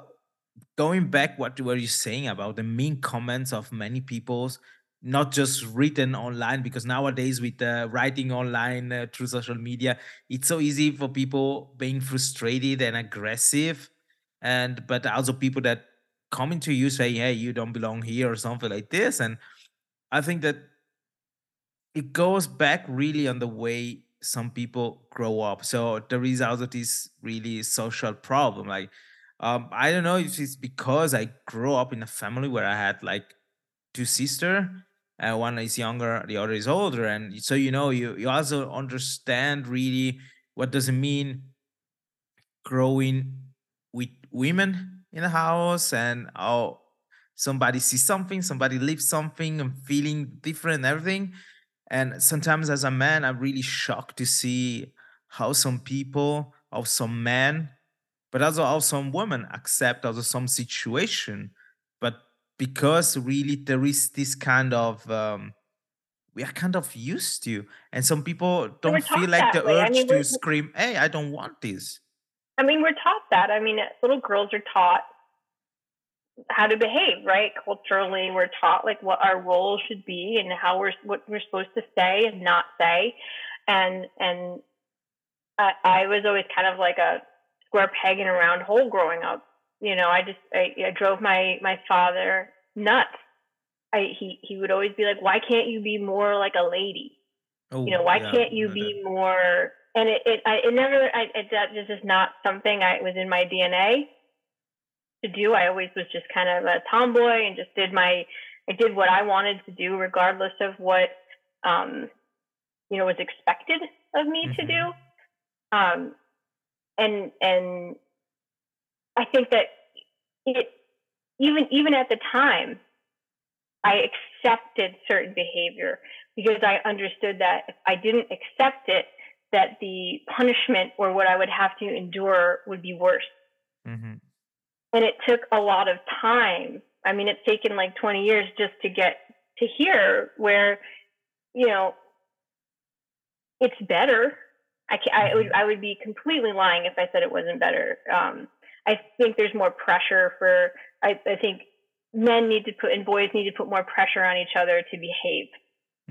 going back what were you saying about the mean comments of many people's not just written online because nowadays with uh, writing online uh, through social media it's so easy for people being frustrated and aggressive and but also people that coming to you saying hey you don't belong here or something like this and i think that it goes back really on the way some people grow up. So there is of this really social problem. Like Um, I don't know if it's because I grew up in a family where I had like two sister, and one is younger, the other is older, and so you know you you also understand really what does it mean growing with women in the house and how somebody sees something, somebody lives something and feeling different and everything. And sometimes as a man, I'm really shocked to see how some people, how some men, but also how some women accept also some situation. But because really there is this kind of um, we are kind of used to, and some people don't feel like the
way. I
urge
mean,
to scream, "Hey, I don't want this."
I mean, we're taught that. I mean, little girls are taught how to behave, right? Culturally, we're taught like what our role should be and how we're what we're supposed to say and not say. And and I, I was always kind of like a square peg in a round hole growing up. You know, I just I, I drove my my father nuts. I he he would always be like, "Why can't you be more like a lady?" Oh, you
Oh,
know, why
yeah,
can't you be more? And it it I, it never I it, that this is not something I was in my DNA to do. I always was just kind of a tomboy and just did my I did what I wanted to do regardless of what um you know was expected of me to
hmm
do. Um and and I think that it even even at the time I accepted certain behavior because I understood that if I didn't accept it that the punishment or what I would have to endure would be worse.
hmm
and it took a lot of time. I mean, it's taken like 20 years just to get to here where, you know, it's better. I, can, I would I would be completely lying if I said it wasn't better. Um, I think there's more pressure for. I, I think men need to put and boys need to put more pressure on each other to behave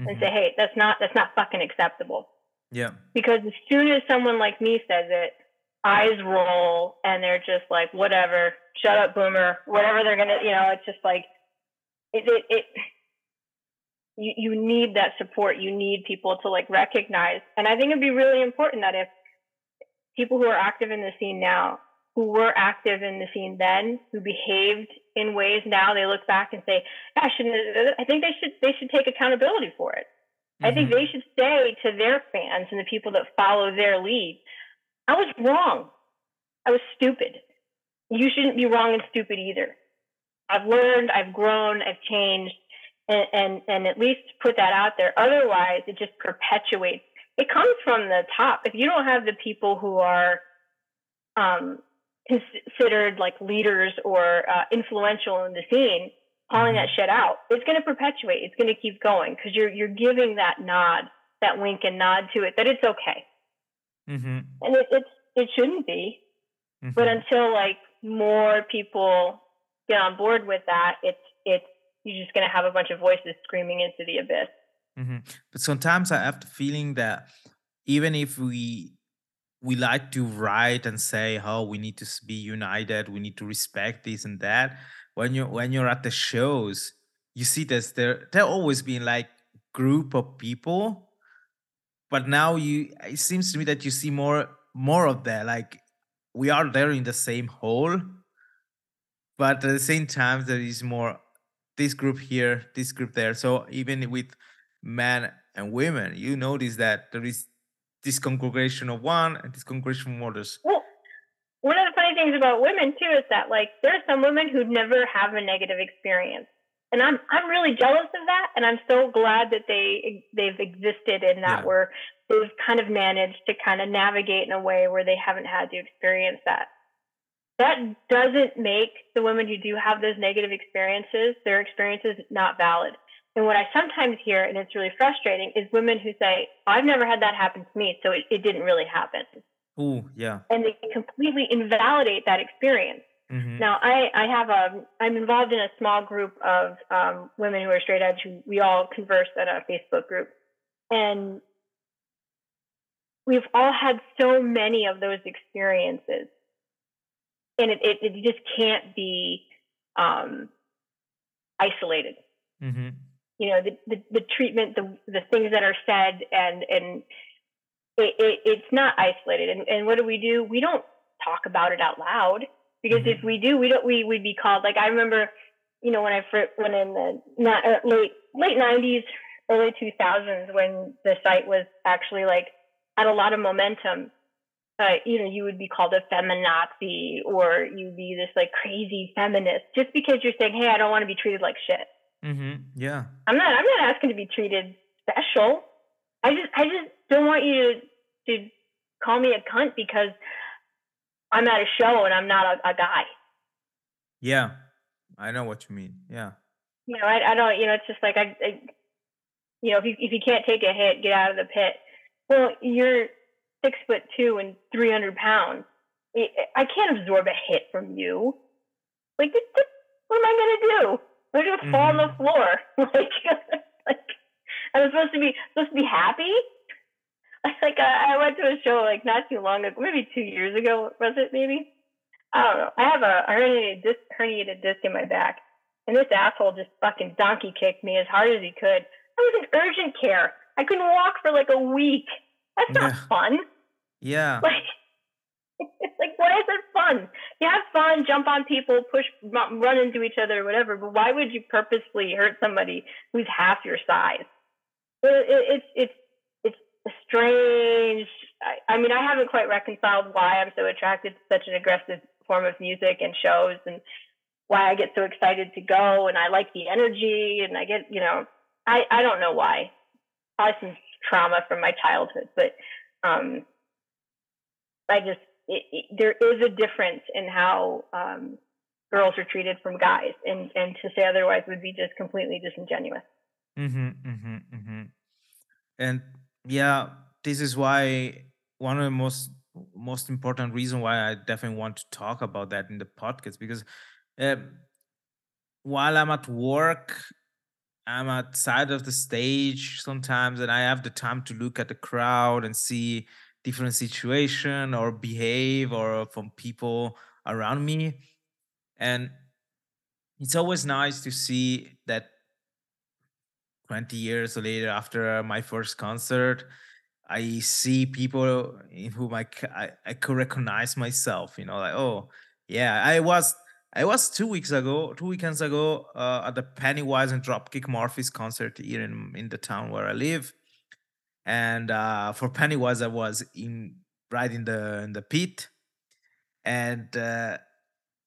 and say, hey, that's not that's not fucking acceptable
Yeah.
because as soon as someone like me says it, eyes roll and they're just like, whatever, shut up, boomer, whatever they're gonna, you know, it's just like it, it, it you, you need that support. You need people to like recognize. And I think it'd be really important that if people who are active in the scene now, who were active in the scene then, who behaved in ways now, they look back and say, "Gosh, I think they should they should take accountability for it." I think
hmm
they should say to their fans and the people that follow their lead, I was wrong. I was stupid. You shouldn't be wrong and stupid either. I've learned, I've grown, I've changed, and, and, and at least put that out there. Otherwise, it just perpetuates. It comes from the top. If you don't have the people who are um, considered like leaders or uh, influential in the scene calling that
hmm
shit out, it's going to perpetuate. It's going to keep going because you're you're giving that nod, that wink and nod to it that it's okay,
hmm
and it, it's it shouldn't be. But
hmm
until like more people get on board with that, it's it's you're just going to have a bunch of voices screaming into the abyss.
hmm But sometimes I have the feeling that even if we we like to write and say, "Oh, we need to be united, we need to respect this and that," when you when you're at the shows, you see this there there always been like group of people, but now you it seems to me that you see more more of that. Like we are there in the same hole, but at the same time there is more this group here this group there so even with men and women you notice that there is this congregation of one and this congregation of others
Well, one of the funny things about women too is that like there are some women who never have a negative experience and i'm i'm really jealous of that and i'm so glad that they they've existed and that
yeah.
where they've kind of managed to kind of navigate in a way where they haven't had to experience that. That doesn't make the women who do have those negative experiences their experiences not valid. And what i sometimes hear and it's really frustrating is women who say oh, i've never had that happen to me so it, it didn't really happen.
Oh yeah.
And they completely invalidate that experience.
Mm-hmm.
Now, I, I have a, I'm involved in a small group of um, women who are straight edge who we all converse at a Facebook group. And we've all had so many of those experiences. And it, it, it just can't be um, isolated.
Mm-hmm.
You know, the, the, the treatment, the, the things that are said, and, and it, it, it's not isolated. And, and what do we do? We don't talk about it out loud. Because
Mhm.
if we do, we don't we would be called like I remember, you know, when I first when in the not, uh, late late nineties, early two thousands, when the site was actually like had a lot of momentum. Uh, you know, you would be called a feminazi, or you'd be this like crazy feminist, just because you're saying, "Hey, I don't want to be treated like shit."
Mm-hmm. Yeah.
I'm not. I'm not asking to be treated special. I just. I just don't want you to to call me a cunt because I'm at a show and I'm not a, a guy.
Yeah. I know what you mean. Yeah.
You know, I, I don't. You know, it's just like I, I. You know, if you if you can't take a hit, get out of the pit. Well, you're six foot two and three hundred pounds. I can't absorb a hit from you. Like, what, am I gonna do? I'm gonna fall on the mm-hmm. floor. Like, like I'm supposed to be supposed to be happy. Like, I, I went to a show like not too long ago, maybe two years ago. Was it maybe? I don't know. I have a herniated disc, herniated disc in my back, and this asshole just fucking donkey kicked me as hard as he could. I was in urgent care. I couldn't walk for like a week. That's not
Yeah.
fun.
Yeah.
Like, like why is it fun? You have fun, jump on people, push, run into each other, whatever. But why would you purposely hurt somebody who's half your size? It, it, it's it's strange. I, I mean, I haven't quite reconciled why I'm so attracted to such an aggressive form of music and shows, and why I get so excited to go, and I like the energy, and I get you know, I I don't know why. Probably some trauma from my childhood, but um, I just it, it, there is a difference in how um, girls are treated from guys, and and to say otherwise would be just completely disingenuous.
Mm-hmm, mm-hmm, mm-hmm. And yeah, this is why one of the most most important reason why I definitely want to talk about that in the podcast because um, while I'm at work, I'm outside of the stage sometimes, and I have the time to look at the crowd and see different situation or behave or from people around me, and it's always nice to see that 20 years later after my first concert i see people in whom I I could recognize myself you know like oh yeah i was i was two weeks ago two weekends ago uh, at the pennywise and dropkick murphys concert here in, in the town where i live. And uh, for pennywise i was in right in the in the pit. And uh,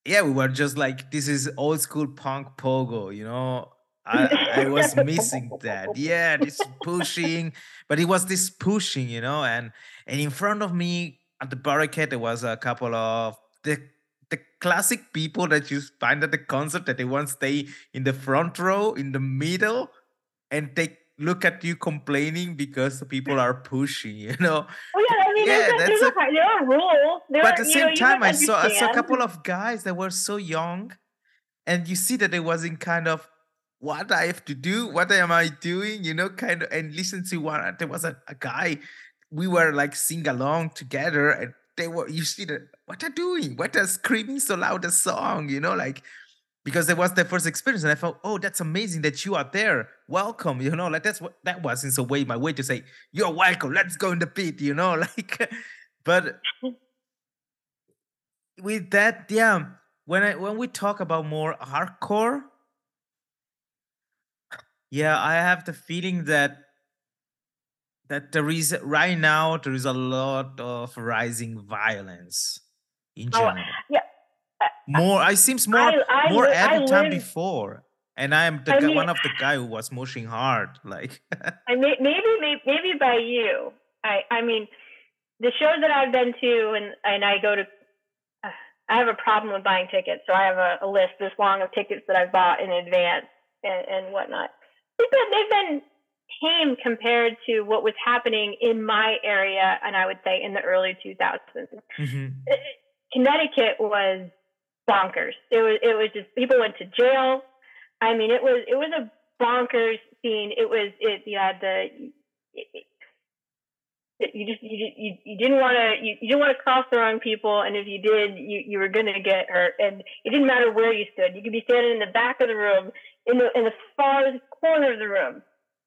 yeah we were just like this is old school punk pogo you know I, I was missing that. Yeah, this pushing, but it was this pushing, you know, and and in front of me at the barricade there was a couple of the the classic people that you find at the concert that they want to stay in the front row, in the middle, and they look at you complaining because the people are pushing, you know.
Well, yeah, I mean,
Yeah,
there's, a,
that's
there's, a, there are rules. There
But at the
you know,
same time, I saw I saw a couple of guys that were so young, and you see that they was in kind of what I have to do, what am I doing, you know, kind of, and listen to one. There was a, a guy, we were like sing along together, and they were you see that what are doing, what are screaming so loud a song, you know, like because it was their first experience, and I felt, oh, that's amazing that you are there. Welcome, you know, like that's what that was in a way my way to say you're welcome. Let's go in the pit, you know, like, but with that, yeah, when I when we talk about more hardcore, yeah, I have the feeling that that there is right now there is a lot of rising violence in
Oh,
general.
yeah,
More, I seems more
I, I,
more
I
every time before, and I am the guy,
mean,
one of the guy who was pushing hard. Like,
I may, maybe, maybe, maybe by you. I, I mean, the shows that I've been to, and and I go to. uh, I have a problem with buying tickets, so I have a, a list this long of tickets that I've bought in advance and, and whatnot. They've been, they've been tame compared to what was happening in my area, and I would say in the early 2000s.
mhm,
Uh, Connecticut was bonkers. It was it was just people went to jail. I mean, it was it was a bonkers scene. It was it you had the it, it, you just you you, you didn't want to you, you didn't want to cross the wrong people, and if you did, you, you were going to get hurt. And it didn't matter where you stood. You could be standing in the back of the room, in the in the farthest corner of the room.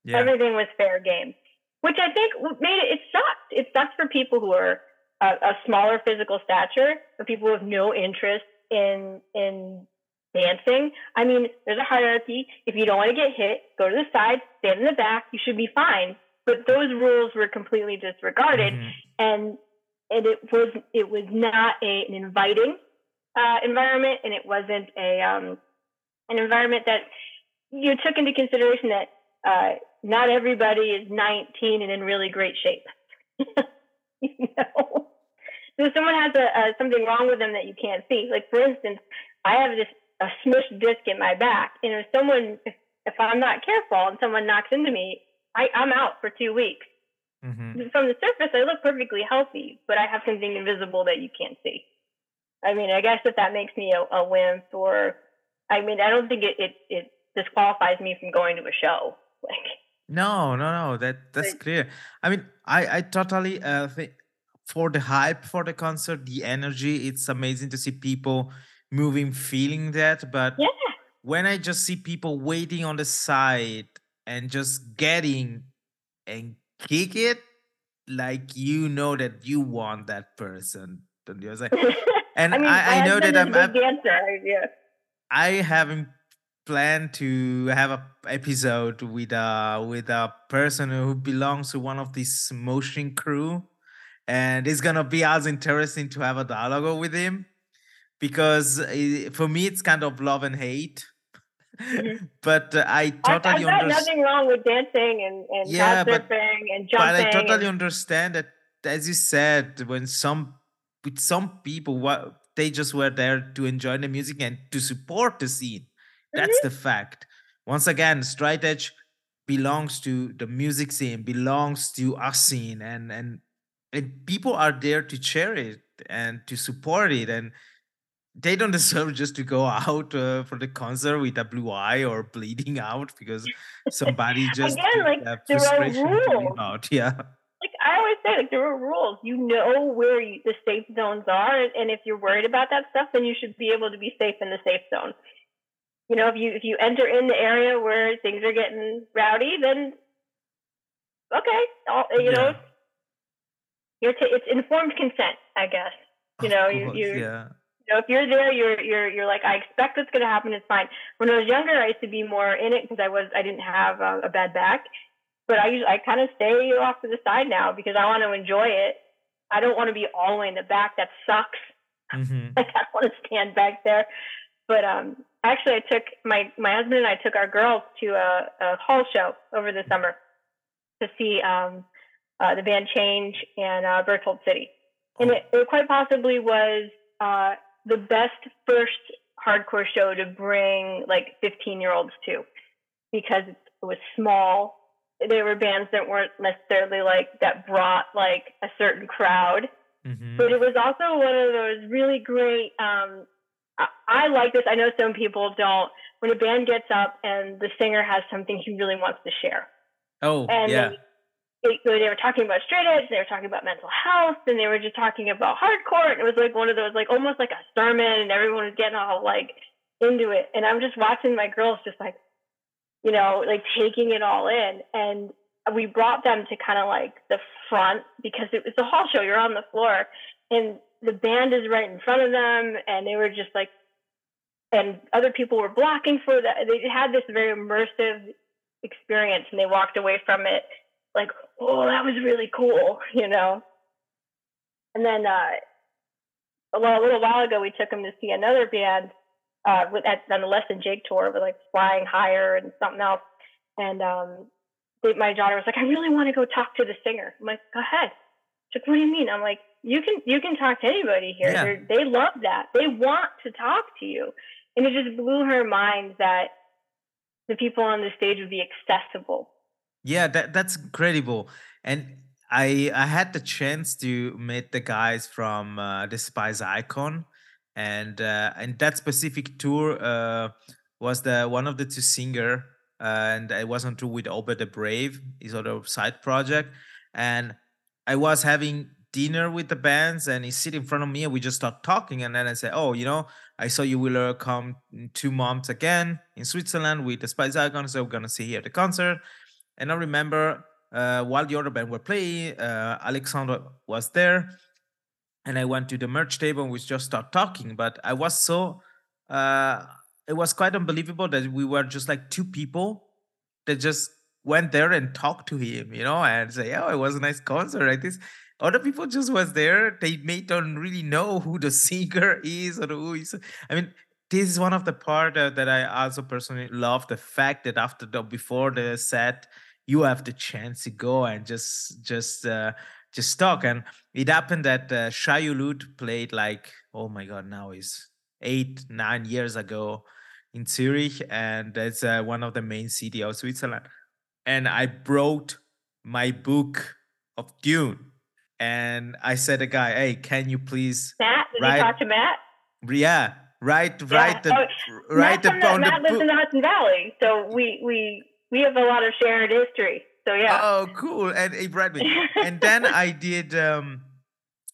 yeah,
Everything was fair game, which I think made it. It sucked. It sucked for people who are a, a smaller physical stature, for people who have no interest in in dancing. I mean, there's a hierarchy. If you don't want to get hit, go to the side, stand in the back. You should be fine. But those rules were completely disregarded,
Mhm.
and and it was it was not a, an inviting uh, environment, and it wasn't a um, an environment that you took into consideration that uh, not everybody is 19 and in really great shape. you know, so someone has a, a something wrong with them that you can't see. Like for instance, I have this a smushed disc in my back, and if someone if, if I'm not careful and someone knocks into me, I, I'm out for two weeks.
Mhm.
From the surface, I look perfectly healthy, but I have something invisible that you can't see. I mean, I guess if that makes me a, a wimp, or I mean, I don't think it, it it disqualifies me from going to a show. Like,
No, no, no. That that's
But-
clear. I mean, I I totally uh think for the hype for the concert, the energy, it's amazing to see people moving, feeling that. But
yeah,
when I just see people waiting on the side and just getting and kick it, like you know that you want that person. Don't you say? And
I mean,
I, I know that I'm,
a
I'm
dancer. Yeah.
I haven't planned to have a episode with a with a person who belongs to one of these motion crew, and it's gonna be as interesting to have a dialogue with him because i- for me it's kind of love and hate.
Mhm.
but uh, I totally understand.
nothing wrong with dancing and, and
Yeah, but-
and
But. I totally
and,
understand that, as you said, when some with some people, what they just were there to enjoy the music and to support the scene. That's
Mm-hmm.
the fact. Once again, Straight Edge belongs to the music scene, belongs to us scene, and and and people are there to share it and to support it, and they don't deserve just to go out uh, for the concert with a blue eye or bleeding out because somebody just
Again, like, there are rules.
out. Yeah.
I always say, like there are rules. You know where you, the safe zones are, and, and if you're worried about that stuff, then you should be able to be safe in the safe zone. You know, if you if you enter in the area where things are getting rowdy, then okay, all, you know, you're ta- it's informed consent, I guess. You know, you you
yeah.
you know, if you're there, you're you're you're like, I expect what's going to happen. It's fine. When I was younger, I used to be more in it because I was I didn't have uh, a bad back, but I usually I kind of stay off to the side now because I want to enjoy it. I don't want to be all the way in the back. That sucks.
hmm
Like I want to stand back there. But um, actually, I took my my husband and I took our girls to a, a hall show over the summer to see um, uh, the band Change and uh, Berthold City, and it, it quite possibly was uh, the best first hardcore show to bring like 15 year olds to because it was small. There were bands that weren't necessarily like that brought like a certain crowd.
Hmm
but it was also one of those really great um I, I like this. I know some people don't. When a band gets up and the singer has something he really wants to share.
Oh,
and
yeah.
they, they, they were talking about straight edge they were talking about mental health and they were just talking about hardcore and it was like one of those like almost like a sermon and everyone was getting all like into it. And i'm just watching my girls just like you know like taking it all in. And we brought them to kind of like the front because it was a hall show you're on the floor. And the band is right in front of them and they were just like and other people were blocking for that they had this very immersive experience and they walked away from it like oh that was really cool you know? And then uh a little while ago we took them to see another band uh with at on the less than jake tour with like flying higher and something else. And um my daughter was like i really want to go talk to the singer. I'm like go ahead. She's like what do you mean? I'm like you can you can talk to anybody here.
Yeah.
They love that. They want to talk to you. And it just blew her mind that the people on the stage would be accessible.
Yeah, that that's incredible. And I I had the chance to meet the guys from uh, Despised Icon, and uh, and that specific tour uh, was the one of the two singer, uh, and I was on tour with Obey the Brave, his other side project, and I was having dinner with the bands, and he sit in front of me, and we just start talking, and then I say, oh, you know, I saw you will uh, come two months again in Switzerland with Despised Icon, so we're gonna see here the concert. And I remember uh, while the other band were playing, uh, Alexandre was there, and I went to the merch table and we just start talking. But I was so uh it was quite unbelievable that we were just like two people that just went there and talked to him, you know, and say, "Oh, it was a nice concert." Like this, other people just was there. They may don't really know who the singer is or who is. I mean, this is one of the part uh, that I also personally love the fact that after the before the set, you have the chance to go and just just uh, just talk. And it happened that uh, Shai Hulud played like, oh my god, now is eight nine years ago in Zurich, and that's uh, one of the main city of Switzerland. And I brought my book of Dune, and I said, "A guy, hey, can you please
Matt, did you
write?
talk to Matt?
Yeah, write,
Yeah.
write the,
Oh, Matt,
the
the,
on the
Matt lives
book."
in the Hudson Valley, so we we we have a lot of shared history. So yeah.
Oh, cool! And he brought me. and then I did um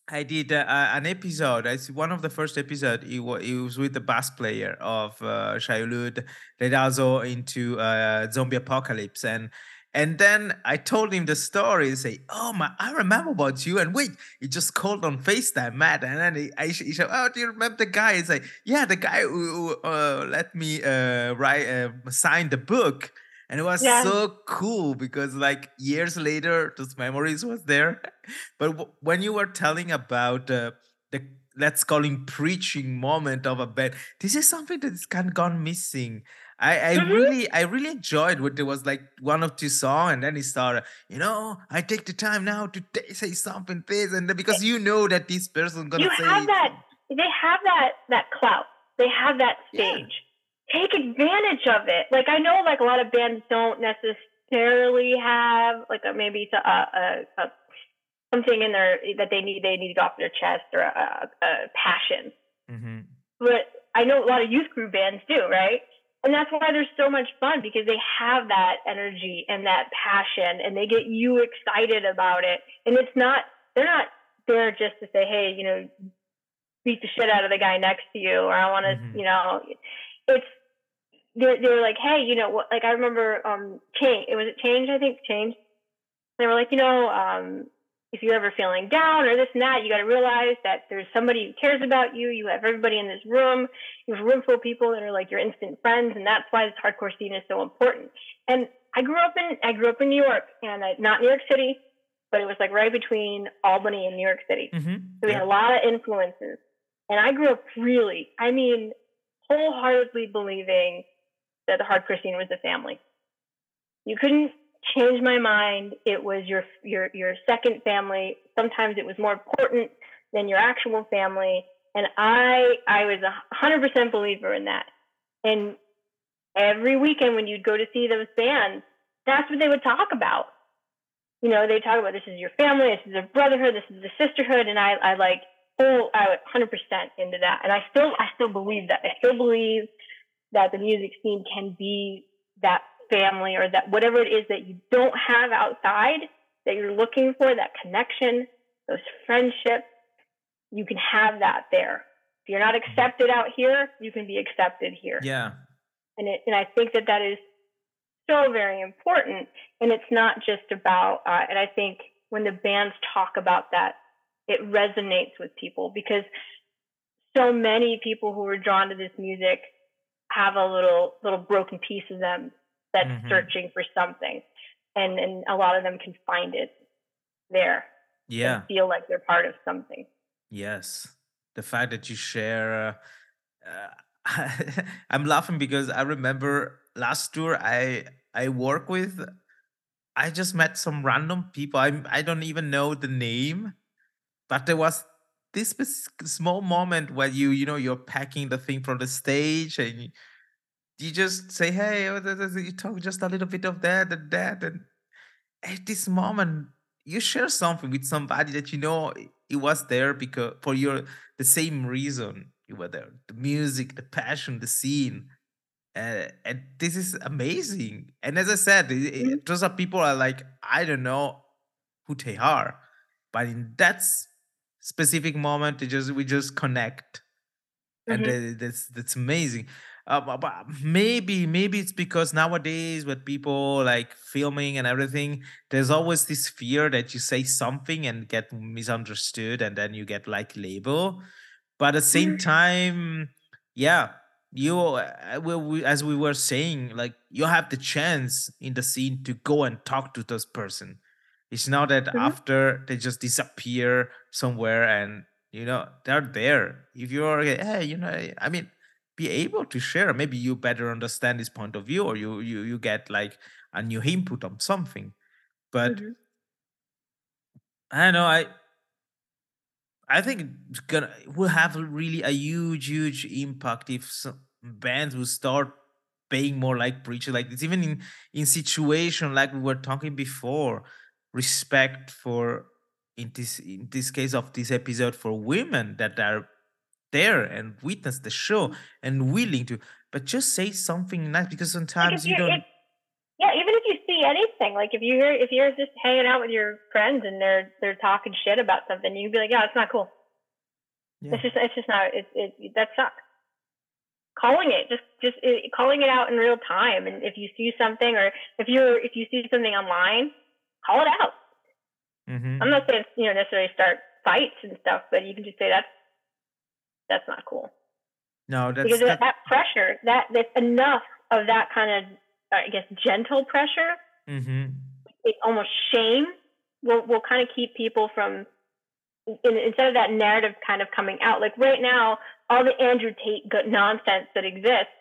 I did uh, an episode. It's one of the first episode. It was, it was with the bass player of uh, Shai Hulud, that also into uh, zombie apocalypse, and and then I told him the story. And say, oh my, I remember about you. And wait, he just called on Facetime, Matt, and then he, I, he said, oh, do you remember the guy? He's like, yeah, the guy who, who uh, let me uh, write uh, sign the book. And it was
Yeah.
so cool because like years later, those memories was there. But when you were telling about uh, the let's call him preaching moment of a band, this is something that's kind of gone missing. I, I
Mhm.
really I really enjoyed what there was like one or two songs, and then he started, you know, I take the time now to t- say something this, and because you know that this person gonna
you
say
have that they have that that clout they have that
Yeah.
Take advantage of it like i know like a lot of bands don't necessarily have like a, maybe a, a, a something in there that they need they need to off their chest or a, a passion
Mhm.
but I know a lot of youth group bands do, right? And that's why they're so much fun because they have that energy and that passion and they get you excited about it. And it's not, they're not there just to say, hey, you know, beat the shit out of the guy next to you or I want to,
Mhm.
you know, it's, they're, they're like, hey, you know, what, like I remember, um, change, it was it change, I think change. They were like, you know, um, if you're ever feeling down or this and that, you got to realize that there's somebody who cares about you. You have everybody in this room. You have a room full of people that are like your instant friends, and that's why this hardcore scene is so important. And I grew up in I grew up in New York, and I, not New York City, but it was like right between Albany and New York City.
Mhm.
So we had a lot of influences. And I grew up really, I mean, wholeheartedly believing that the hardcore scene was a family. You couldn't change my mind. It was your your your second family. Sometimes it was more important than your actual family. And I I was a hundred percent believer in that. And every weekend when you'd go to see those bands, that's what they would talk about you know, they talk about this is your family, this is a brotherhood, this is a sisterhood, and I, I like whole, I was 100% into that, and I still, I still believe that. I still believe that the music scene can be that family or that whatever it is that you don't have outside that you're looking for, that connection, those friendships, you can have that there. If you're not accepted out here, you can be accepted here
Yeah.
and it, and I think that that is so very important. And it's not just about. Uh, and I think when the bands talk about that, it resonates with people because so many people who are drawn to this music have a little little broken piece of them that's
Mhm.
searching for something, and and a lot of them can find it there
Yeah.
and feel like they're part of something.
Yes, the fact that you share. Uh, uh, I'm laughing because I remember last tour I I work with. I just met some random people. I I don't even know the name, but there was this small moment where you you know you're packing the thing from the stage and you, just say hey oh, you talk just a little bit of that and that and at this moment you share something with somebody that you know it was there because for your the same reason you were there the music the passion the scene uh, and this is amazing and as i said
Mhm.
those are people are like i don't know who they are but in that s- specific moment they just we just connect. And
Mhm.
uh, that's that's amazing. Uh, but maybe maybe it's because nowadays with people like filming and everything there's always this fear that you say something and get misunderstood and then you get like label. But at the same time yeah you uh, as we were saying like you have the chance in the scene to go and talk to this person it's not that
Mhm.
after they just disappear somewhere and you know they're there if you're hey you know i mean be able to share maybe you better understand this point of view or you you, you get like a new input on something but
Mhm.
i don't know i I think it's gonna it will have really a huge, huge impact if some bands will start paying more like preachers like this. Even in in situation like we were talking before, respect for in this in this case of this episode for women that are there and witness the show and willing to, but just say something nice because sometimes you
you're,
don't.
if, yeah, even if you see anything, like if you hear, if you're just hanging out with your friends and they're they're talking shit about something, you'd be like, yeah, it's not cool.
Yeah.
It's just, it's just not. It, it that sucks. Calling it, just just uh calling it out in real time, and if you see something, or if you're if you see something online, call it out.
Mhm.
I'm not saying you know necessarily start fights and stuff, but you can just say that's that's not cool
No, that's
because
that.
that, pressure, that that's enough of that kind of I guess gentle pressure,
Mm-hmm.
it, almost shame, will will kind of keep people from in, instead of that narrative kind of coming out. Like right now, all the Andrew Tate good nonsense that exists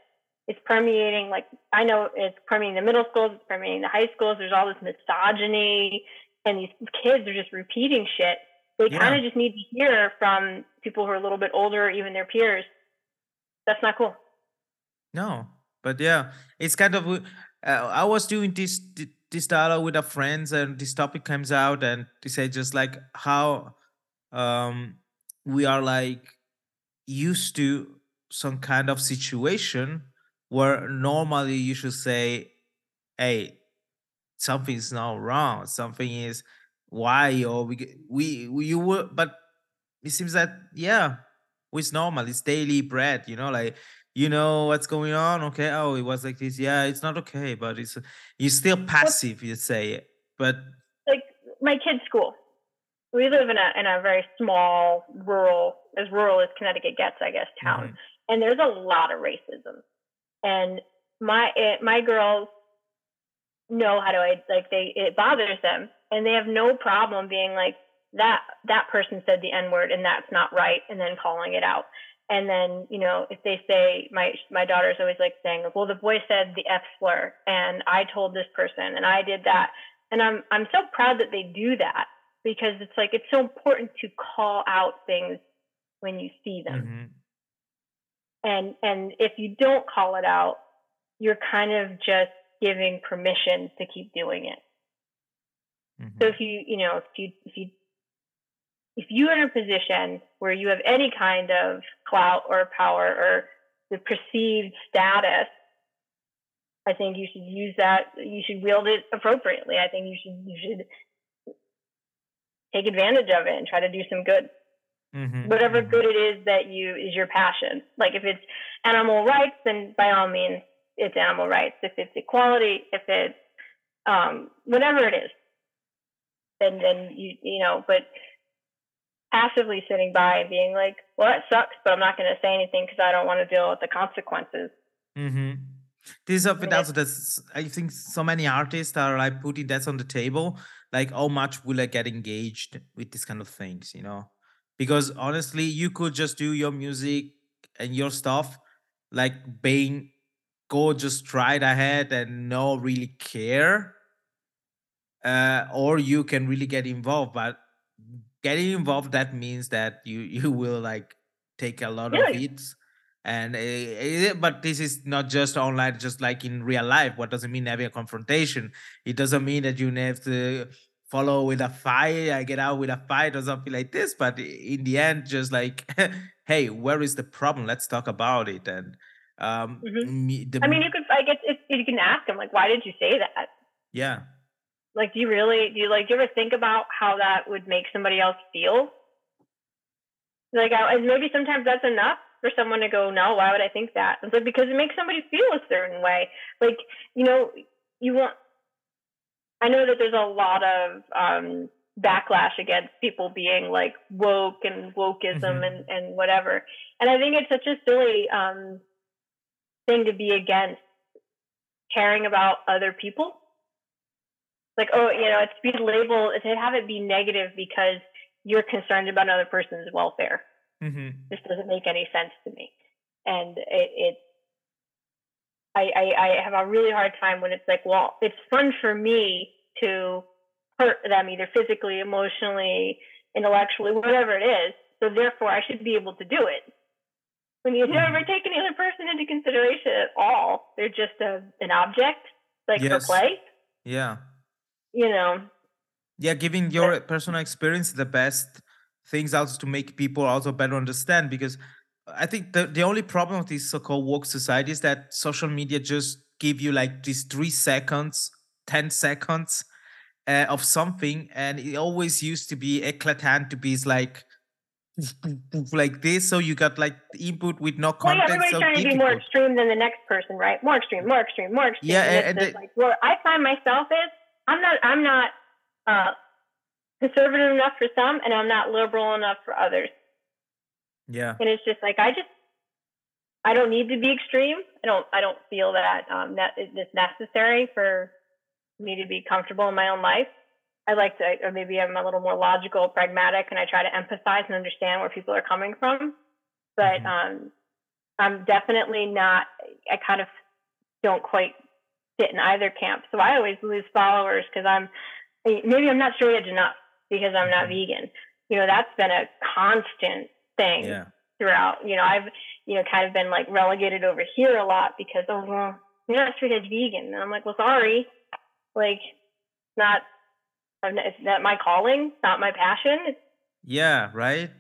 is permeating. Like I know it's permeating the middle schools, it's permeating the high schools. There's all this misogyny, and these kids are just repeating shit. They
Yeah.
kind of just need to hear from people who are a little bit older, or even their peers. That's not cool.
No, but yeah, it's kind of. uh, I was doing this this dialogue with our friends, and this topic comes out, and they say just like how um we are like used to some kind of situation where normally you should say, "Hey, something's not wrong. Something is why or we we, we you were but it seems that yeah it's normal it's daily bread you know like you know what's going on okay oh it was like this yeah it's not okay but it's you're still passive you say it. but
like my kid's school. We live in a in a very small rural, as rural as Connecticut gets, I guess, town.
Mhm.
And there's a lot of racism. And my it, my girls know how to like they it bothers them, and they have no problem being like that that person said the n word and that's not right, and then calling it out. And then you know if they say my my daughter's always like saying well the boy said the f slur and I told this person and I did that and I'm I'm so proud that they do that because it's like it's so important to call out things when you see them.
Mm-hmm.
And and if you don't call it out, you're kind of just giving permission to keep doing it. So
Mhm.
if you you know if you if you if you're in a position where you have any kind of clout or power or the perceived status, I think you should use that. You should wield it appropriately. I think you should you should take advantage of it and try to do some good.
Mhm.
Whatever
Mhm.
good it is that you is your passion. Like if it's animal rights, then by all means it's animal rights. If it's equality, if it's um, whatever it is, then then you you know. But passively sitting by and being like, "Well, that sucks," but I'm not going to say anything because I don't want to deal with the consequences.
Mm-hmm. This is something else that's I think so many artists are like putting that on the table. Like how much will I get engaged with these kind of things, you know? Because honestly, you could just do your music and your stuff, like being go just right ahead and no really care. Uh, or you can really get involved, but getting involved that means that you you will like take a lot of hits. And uh, uh, but this is not just online just like in real life. What doesn't mean having a confrontation. It doesn't mean that you have to follow with a fight i get out with a fight or something like this but in the end just like hey where is the problem let's talk about it and um
Mhm.
me- the,
I mean, you could. I guess you can ask them like, "Why did you say that?"
yeah
Like, do you really? Do you like? Do you ever think about how that would make somebody else feel? Like, I- and maybe sometimes that's enough. for someone to go, no, why would I think that? It's like because it makes somebody feel a certain way. Like you know, you want. I know that there's a lot of um, backlash against people being like woke and wokeism mm-hmm. and and whatever, and I think it's such a silly um, thing to be against caring about other people. Like, oh, you know, it's be labeled to have it be negative because you're concerned about another person's welfare. Mm-hmm. This doesn't make any sense to me, and it, it I, I, I have a really hard time when it's like, well, it's fun for me to hurt them either physically, emotionally, intellectually, whatever it is. So therefore, I should be able to do it. When you never mm-hmm. take any other person into consideration at all, they're just a, an object, like yes. for play.
Yeah.
You know.
Yeah, giving your personal experience the best things also to make people also better understand because I think the, the only problem with this so-called woke society is that social media just give you like these three seconds, 10 seconds uh, of something. And it always used to be eclatant to be like, like this. So you got like input with no content.
Well, everybody's
so
trying difficult. to be more extreme than the next person, right? More extreme, more extreme, more extreme.
Yeah. And, and,
and like, well, I find myself is I'm not, I'm not, uh, conservative enough for some and I'm not liberal enough for others.
Yeah.
And it's just like I just I don't need to be extreme. I don't I don't feel that um that is necessary for me to be comfortable in my own life. I like to or maybe I'm a little more logical, pragmatic and I try to empathize and understand where people are coming from. But mm-hmm. um I'm definitely not I kind of don't quite fit in either camp. So I always lose followers because I'm maybe I'm not straight edge enough because I'm not mm-hmm. vegan. You know, that's been a constant thing yeah. throughout. You know, I've, you know, kind of been like relegated over here a lot because, oh, well, you're not straight edge vegan. And I'm like, well, sorry. Like, not, it's not my calling, it's not my passion.
Yeah, right.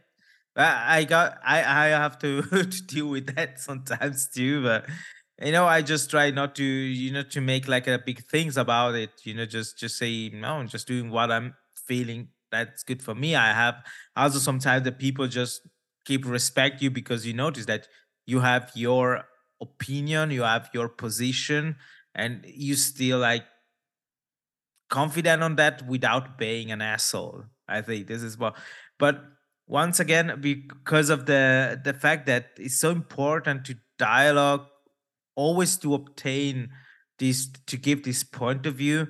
I got I I have to, to deal with that sometimes too, but you know i just try not to you know to make like a big things about it you know just just say no i'm just doing what i'm feeling that's good for me. I have also sometimes the people just keep respect you because you notice that you have your opinion, you have your position, and you still like confident on that without being an asshole. I think this is what but once again, because of the the fact that it's so important to dialogue, always to obtain this to give this point of view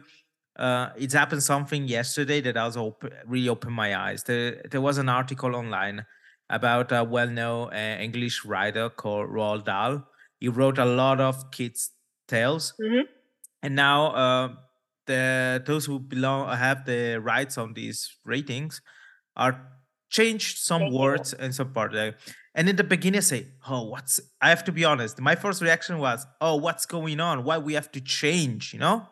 uh, it's happened something yesterday that also op- really opened my eyes. There, there was an article online about a well-known uh, English writer called Roald Dahl. He wrote a lot of kids' tales, mm-hmm. and now uh, the those who belong have the rights on these ratings are changed some Thank words you. and some part. And in the beginning, I say, "Oh, what's?" I have to be honest. My first reaction was, "Oh, what's going on? Why we have to change?" You know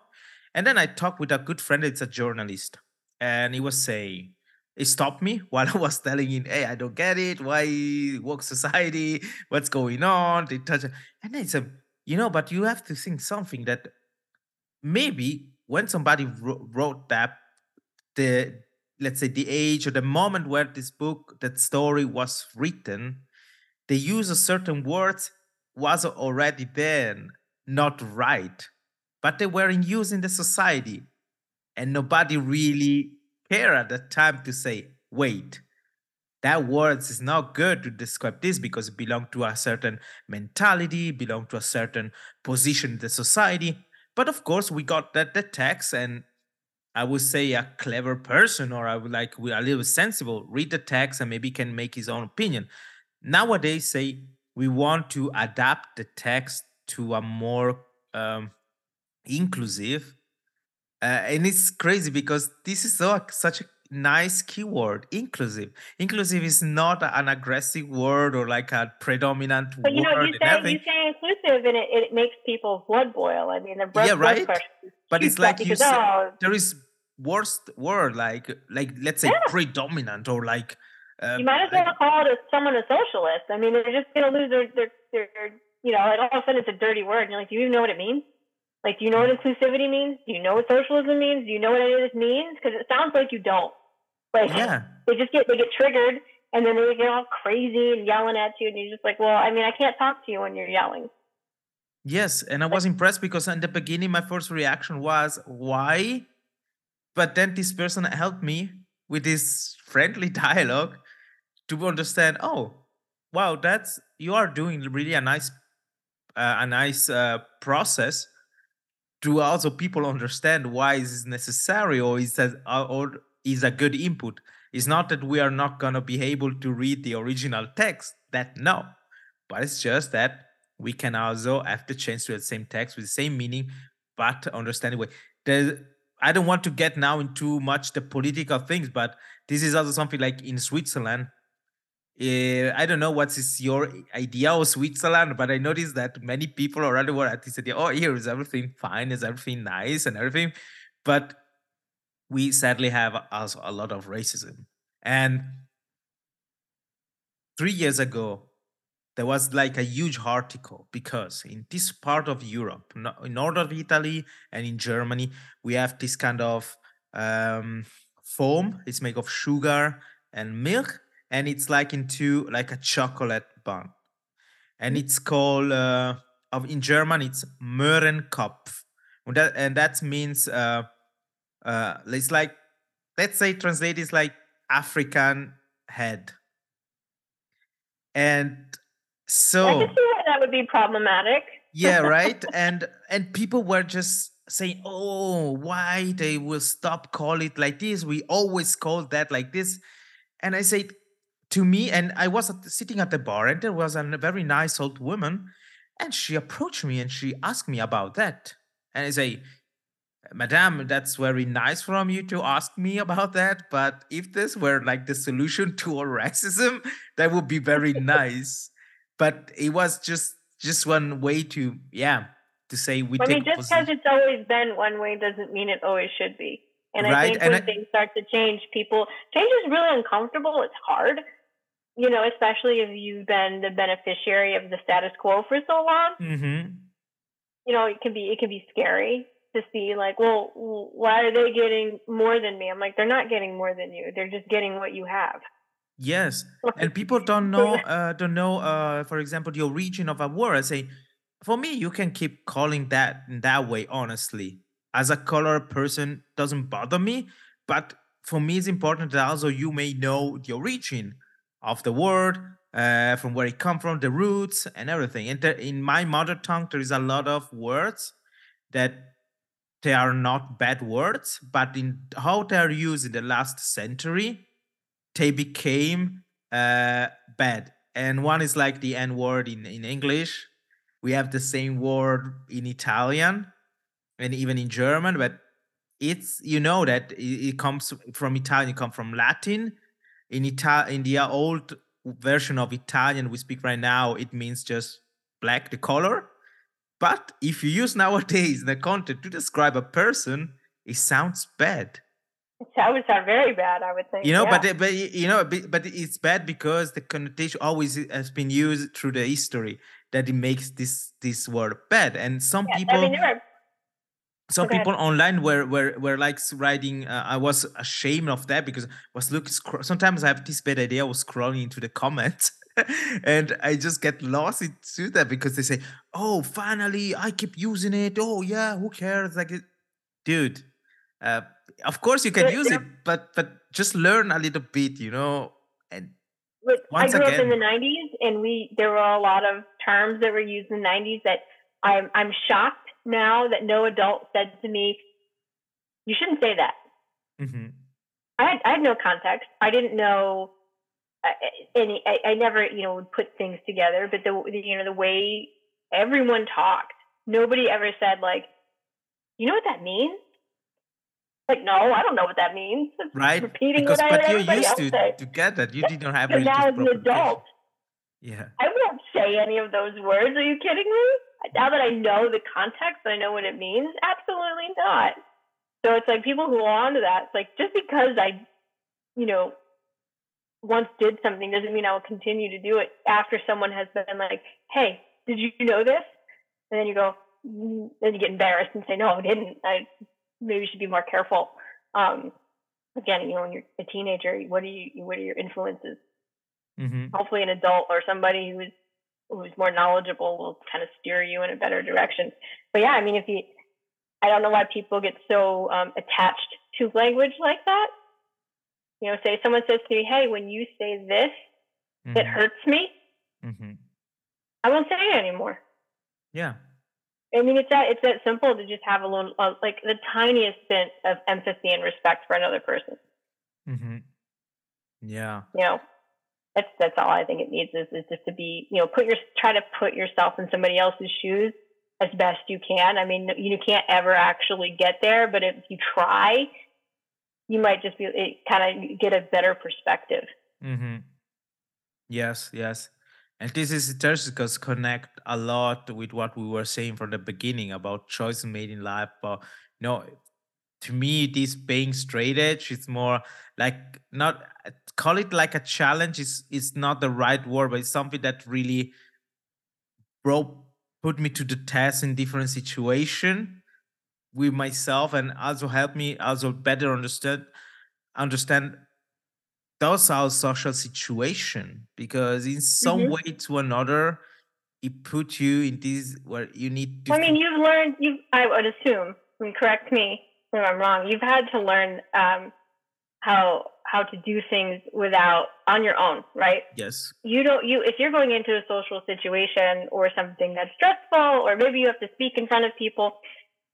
and then I talked with a good friend, it's a journalist, and he was saying, he stopped me while I was telling him, hey, I don't get it. Why woke society? What's going on? They touch and he said, you know, but you have to think something that maybe when somebody wrote that, the let's say the age or the moment where this book, that story was written, the use of certain words was already then not right but they were in use in the society. And nobody really cared at the time to say, wait, that words is not good to describe this because it belonged to a certain mentality, belonged to a certain position in the society. But of course, we got that the text, and I would say a clever person, or I would like we a little sensible, read the text and maybe can make his own opinion. Nowadays, say we want to adapt the text to a more um, inclusive. Uh, and it's crazy because this is so such a nice keyword inclusive. Inclusive is not an aggressive word or like a predominant
but you know you say, you say inclusive and it, it makes people's blood boil. I mean the blood,
yeah right?
blood
but it's like you say oh, there is worst word like like let's say yeah. predominant or like
um, you might as well like, call it a, someone a socialist. I mean they're just going to lose their, their, their you know and all of a sudden it's a dirty word and you're like do you even know what it means like, do you know what inclusivity means? Do you know what socialism means? Do you know what any of this means? Because it sounds like you don't. Like, yeah. they just get they get triggered, and then they get all crazy and yelling at you, and you're just like, well, I mean, I can't talk to you when you're yelling.
Yes, and I was impressed because in the beginning my first reaction was why, but then this person helped me with this friendly dialogue to understand. Oh, wow, that's you are doing really a nice, uh, a nice uh, process to also people understand why is this necessary or is that uh, or is a good input. It's not that we are not gonna be able to read the original text. That no, but it's just that we can also have the chance to the same text with the same meaning, but understand the way. I don't want to get now into much the political things, but this is also something like in Switzerland. Uh, I don't know what is your idea of Switzerland, but I noticed that many people already were at this idea, oh, here is everything fine, is everything nice and everything. But we sadly have also a lot of racism. And three years ago, there was like a huge article because in this part of Europe, in north of Italy and in Germany, we have this kind of um, foam. It's made of sugar and milk, and it's like into like a chocolate bun, and mm. it's called uh, of in German it's Mohrenkopf, and that and that means uh, uh, it's like let's say translate is like African head, and so
I can see why that would be problematic.
yeah, right. And and people were just saying, "Oh, why they will stop call it like this? We always call that like this." And I said to me, and I was sitting at the bar, and there was a very nice old woman, and she approached me and she asked me about that. And I say, Madame, that's very nice from you to ask me about that. But if this were like the solution to all racism, that would be very nice but it was just just one way to yeah to say we.
I mean, just because it's always been one way doesn't mean it always should be. And right? I think and when I, things start to change, people change is really uncomfortable. It's hard, you know, especially if you've been the beneficiary of the status quo for so long.
Mm-hmm.
You know, it can be it can be scary to see like, well, why are they getting more than me? I'm like, they're not getting more than you. They're just getting what you have.
Yes, and people don't know, uh, don't know, uh, for example, the origin of a word. I say, for me, you can keep calling that in that way. Honestly, as a color person, doesn't bother me. But for me, it's important that also you may know the origin of the word, uh, from where it come from, the roots, and everything. And in my mother tongue, there is a lot of words that they are not bad words, but in how they are used in the last century they became uh, bad. And one is like the N word in, in English. We have the same word in Italian and even in German, but it's you know that it, it comes from Italian, it comes from Latin. In Ita- in the old version of Italian we speak right now, it means just black, the color. But if you use nowadays the content to describe a person, it sounds bad.
That would sound very bad, I would think.
You know,
yeah.
but but you know, but it's bad because the connotation always has been used through the history that it makes this this word bad, and some yeah, people. I mean, are... Some okay. people online were were were like writing. Uh, I was ashamed of that because I was looking. Sometimes I have this bad idea. I was scrolling into the comments, and I just get lost into that because they say, "Oh, finally, I keep using it. Oh yeah, who cares?" Like, dude, uh, of course you can use yeah. it, but but just learn a little bit, you know. And
but I grew again, up in the '90s, and we there were a lot of terms that were used in the '90s that I'm I'm shocked now that no adult said to me, "You shouldn't say that."
Mm-hmm.
I had, I had no context. I didn't know any. I, I never you know would put things together, but the you know the way everyone talked, nobody ever said like, "You know what that means?" Like, no, I don't know what that means. It's
right?
Repeating
because,
what
but
I
you're used
to,
say. to get that. You didn't have
but now as an adult.
Yeah.
I won't say any of those words. Are you kidding me? Now that I know the context, I know what it means. Absolutely not. So it's like people who are onto that. It's like just because I, you know, once did something doesn't mean I will continue to do it after someone has been like, "Hey, did you know this?" And then you go, mm, then you get embarrassed and say, "No, I didn't. I maybe should be more careful. Um, again, you know, when you're a teenager, what are you? What are your influences?
Mm-hmm.
Hopefully, an adult or somebody who's who's more knowledgeable will kind of steer you in a better direction. But yeah, I mean, if you, I don't know why people get so um, attached to language like that. You know, say someone says to me, "Hey, when you say this, it
Mm-hmm.
hurts me,"
Mm-hmm.
I won't say it anymore.
Yeah.
I mean, it's that it's that simple to just have a little, uh, like the tiniest bit of empathy and respect for another person.
Mm-hmm. Yeah.
You know, that's that's all I think it needs is is just to be, you know, put your try to put yourself in somebody else's shoes as best you can. I mean, you can't ever actually get there, but if you try, you might just be it kind of get a better perspective.
Mm-hmm. Yes, yes. And this is just because connect a lot with what we were saying from the beginning about choices made in life. But you know, to me, this being straight edge is more like not call it like a challenge is is not the right word, but it's something that really bro put me to the test in different situation with myself and also help me also better understand understand those our social situation because in some
hmm
way to another it put you in this where you need to
I mean, you've learned. You, I would assume, correct me if I'm wrong. You've had to learn um, how how to do things without on your own, right?
yes
You don't. You if you're going into a social situation or something that's stressful, or maybe you have to speak in front of people,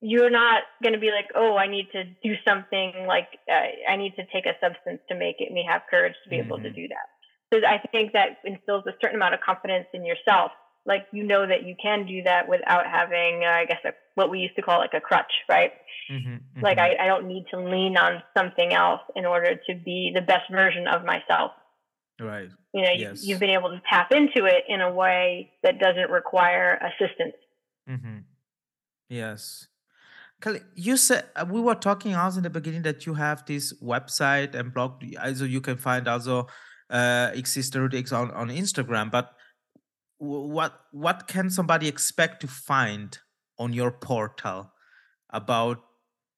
you're not going to be like, oh, I need to do something like uh, I need to take a substance to make it me have courage to be able to
hmm
do that. So I think that instills a certain amount of confidence in yourself. Like you know that you can do that without having, uh, I guess, a, what we used to call like a crutch, right?
hmm
Like
hmm
I, I don't need to lean on something else in order to be the best version of myself.
right
You know, you,
yes
you've been able to tap into it in a way that doesn't require assistance.
mm-hmm. yes you said uh, we were talking also in the beginning that you have this website and blog also you can find also uh X on, on instagram but what what can somebody expect to find on your portal about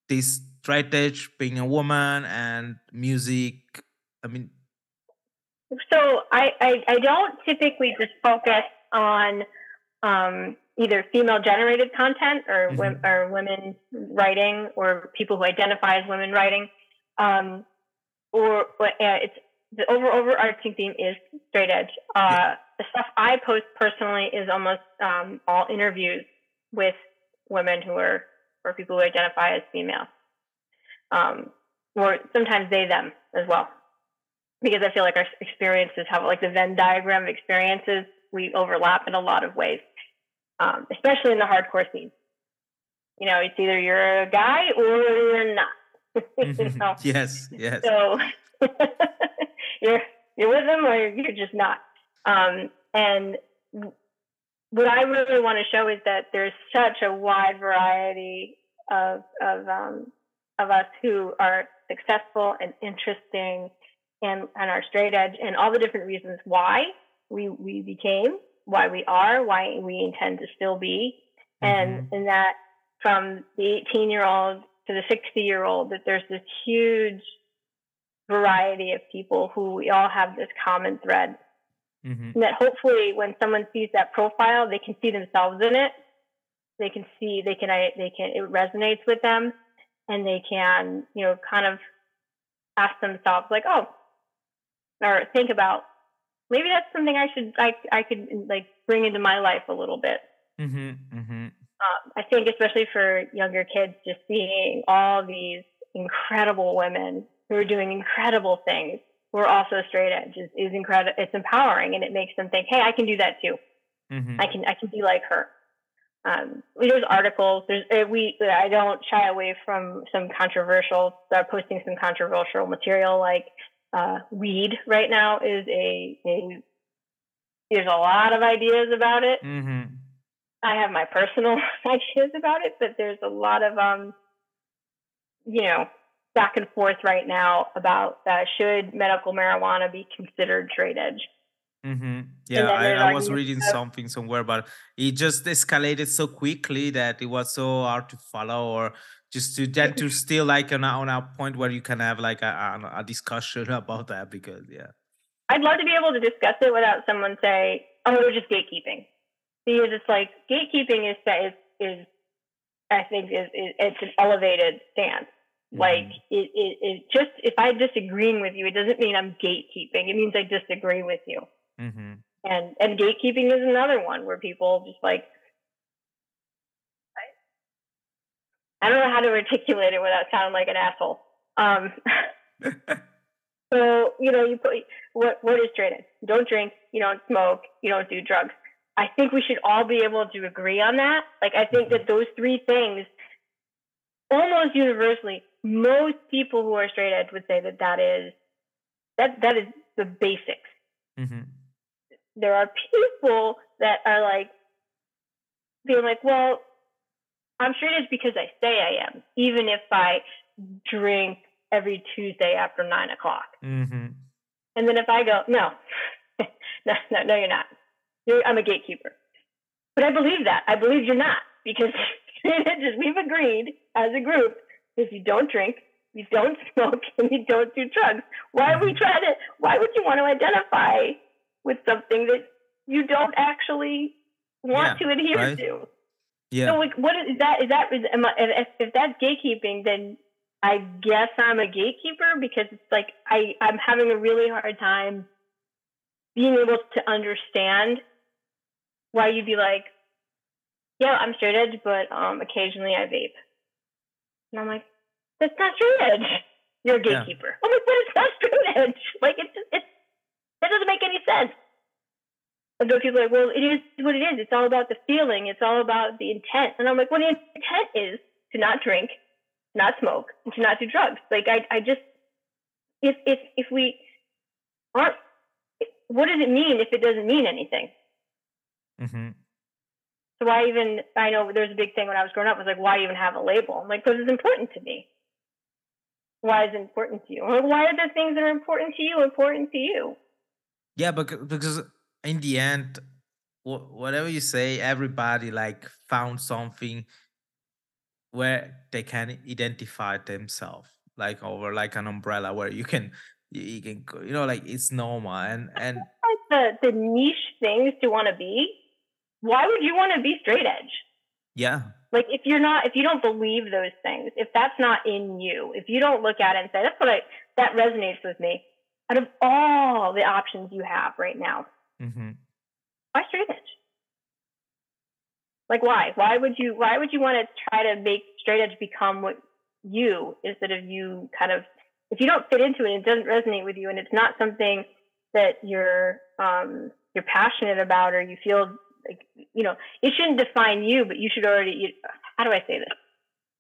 this straight edge being a woman and music i mean
So I, I, I don't typically just focus on um, either female generated content or, wom-
hmm
or women writing or people who identify as women writing. Um, or uh, it's the over overarching theme is straight edge.
yeah
Uh, the stuff I post personally is almost um, all interviews with women who are or people who identify as female, um, or sometimes they them as well because I feel like our experiences have like the Venn diagram of experiences. We overlap in a lot of ways, um, especially in the hardcore scene. You know, it's either you're a guy or you're not. you
Mhm.
know,
yes yes
so you're you're with them or you're just not. Um, and what I really want to show is that there's such a wide variety of of um, of us who are successful and interesting and and are straight edge and all the different reasons why we we became why we are why we intend to still be. And
hmm
and that from the 18 year old to the 60 year old that there's this huge variety of people who we all have this common thread
hmm
and that hopefully when someone sees that profile they can see themselves in it. They can see they can I- they can it resonates with them and they can you know kind of ask themselves like oh or think about maybe that's something i should i i could like bring into my life a little bit.
Hmm hmm
um, i think especially for younger kids just seeing all these incredible women who are doing incredible things who are also straight edge is, is incredible it's empowering and it makes them think hey i can do that too
hmm
I can I can be like her. Um, there's articles. There's uh, we. I don't shy away from some controversial. Uh, posting some controversial material like uh, weed right now is a, a. There's a lot of ideas about it.
hmm
I have my personal ideas about it, but there's a lot of um, you know, back and forth right now about uh, should medical marijuana be considered straight edge.
hmm Yeah, I, I was reading
about
something somewhere, but it just escalated so quickly that it was so hard to follow, or just to then to still like on a, on a point where you can have like a, a, a discussion about that because yeah.
I'd love to be able to discuss it without someone say, "Oh, we're just gatekeeping," because it's like gatekeeping is is is I think is, is it's an elevated stance. Mm-hmm. Like it, it, it just if I'm disagreeing with you, it doesn't mean I'm gatekeeping. It means I disagree with you. Mm-hmm. And and gatekeeping is another one where people just like I don't know how to articulate it without sounding like an asshole. Um, so you know, you put what what is? You don't drink, you don't smoke, you don't do drugs. I think we should all be able to agree on that. Like I think that those three things, almost universally, most people who are straight edge would say that that is that that is the basics. Mm-hmm. There are people that are like being like, well, I'm straight edge because I say I am, even if I drink every Tuesday after nine o'clock. Mm-hmm. And then if I go, no, no, no, no, you're not. You're, I'm a gatekeeper. But I believe that. I believe you're not because we've agreed as a group if you don't drink, you don't smoke, and you don't do drugs, why would we mm-hmm. try to? Why would you want to identify with something that you don't actually want yeah, to adhere right? to? Yeah. So, like, what is that? Is that is, I, if, if that's gatekeeping, then I guess I'm a gatekeeper because it's like I I'm having a really hard time being able to understand why you'd be like, yeah, I'm straight edge, but um, occasionally I vape. And I'm like, that's not straight edge. You're a gatekeeper. Yeah. I'm like, but it's not straight edge. Like, it's, it's, that doesn't make any sense. And so people are like, well, it is what it is. It's all about the feeling. It's all about the intent. And I'm like, well, the intent is to not drink, not smoke, and to not do drugs. Like, I, I just, if, if, if we aren't, what does it mean if it doesn't mean anything? Mm-hmm. So why even? I know there's a big thing when I was growing up was like, why even have a label? I'm like, because it's important to me. Why is it important to you? Like, why are the things that are important to you important to you?
Yeah, but because in the end, whatever you say, everybody like found something where they can identify themselves, like over like an umbrella where you can you can you know like it's normal and and
the the niche things you want to be why would you want to be straight edge?
Yeah.
Like if you're not, if you don't believe those things, if that's not in you, if you don't look at it and say, that's what I, that resonates with me. Out of all the options you have right now, mm-hmm. why straight edge? Like why? Why would you, why would you want to try to make straight edge become what you instead of you kind of, if you don't fit into it, it doesn't resonate with you and it's not something that you're, um, you're passionate about or you feel like you know it shouldn't define you but you should already you, how do i say this?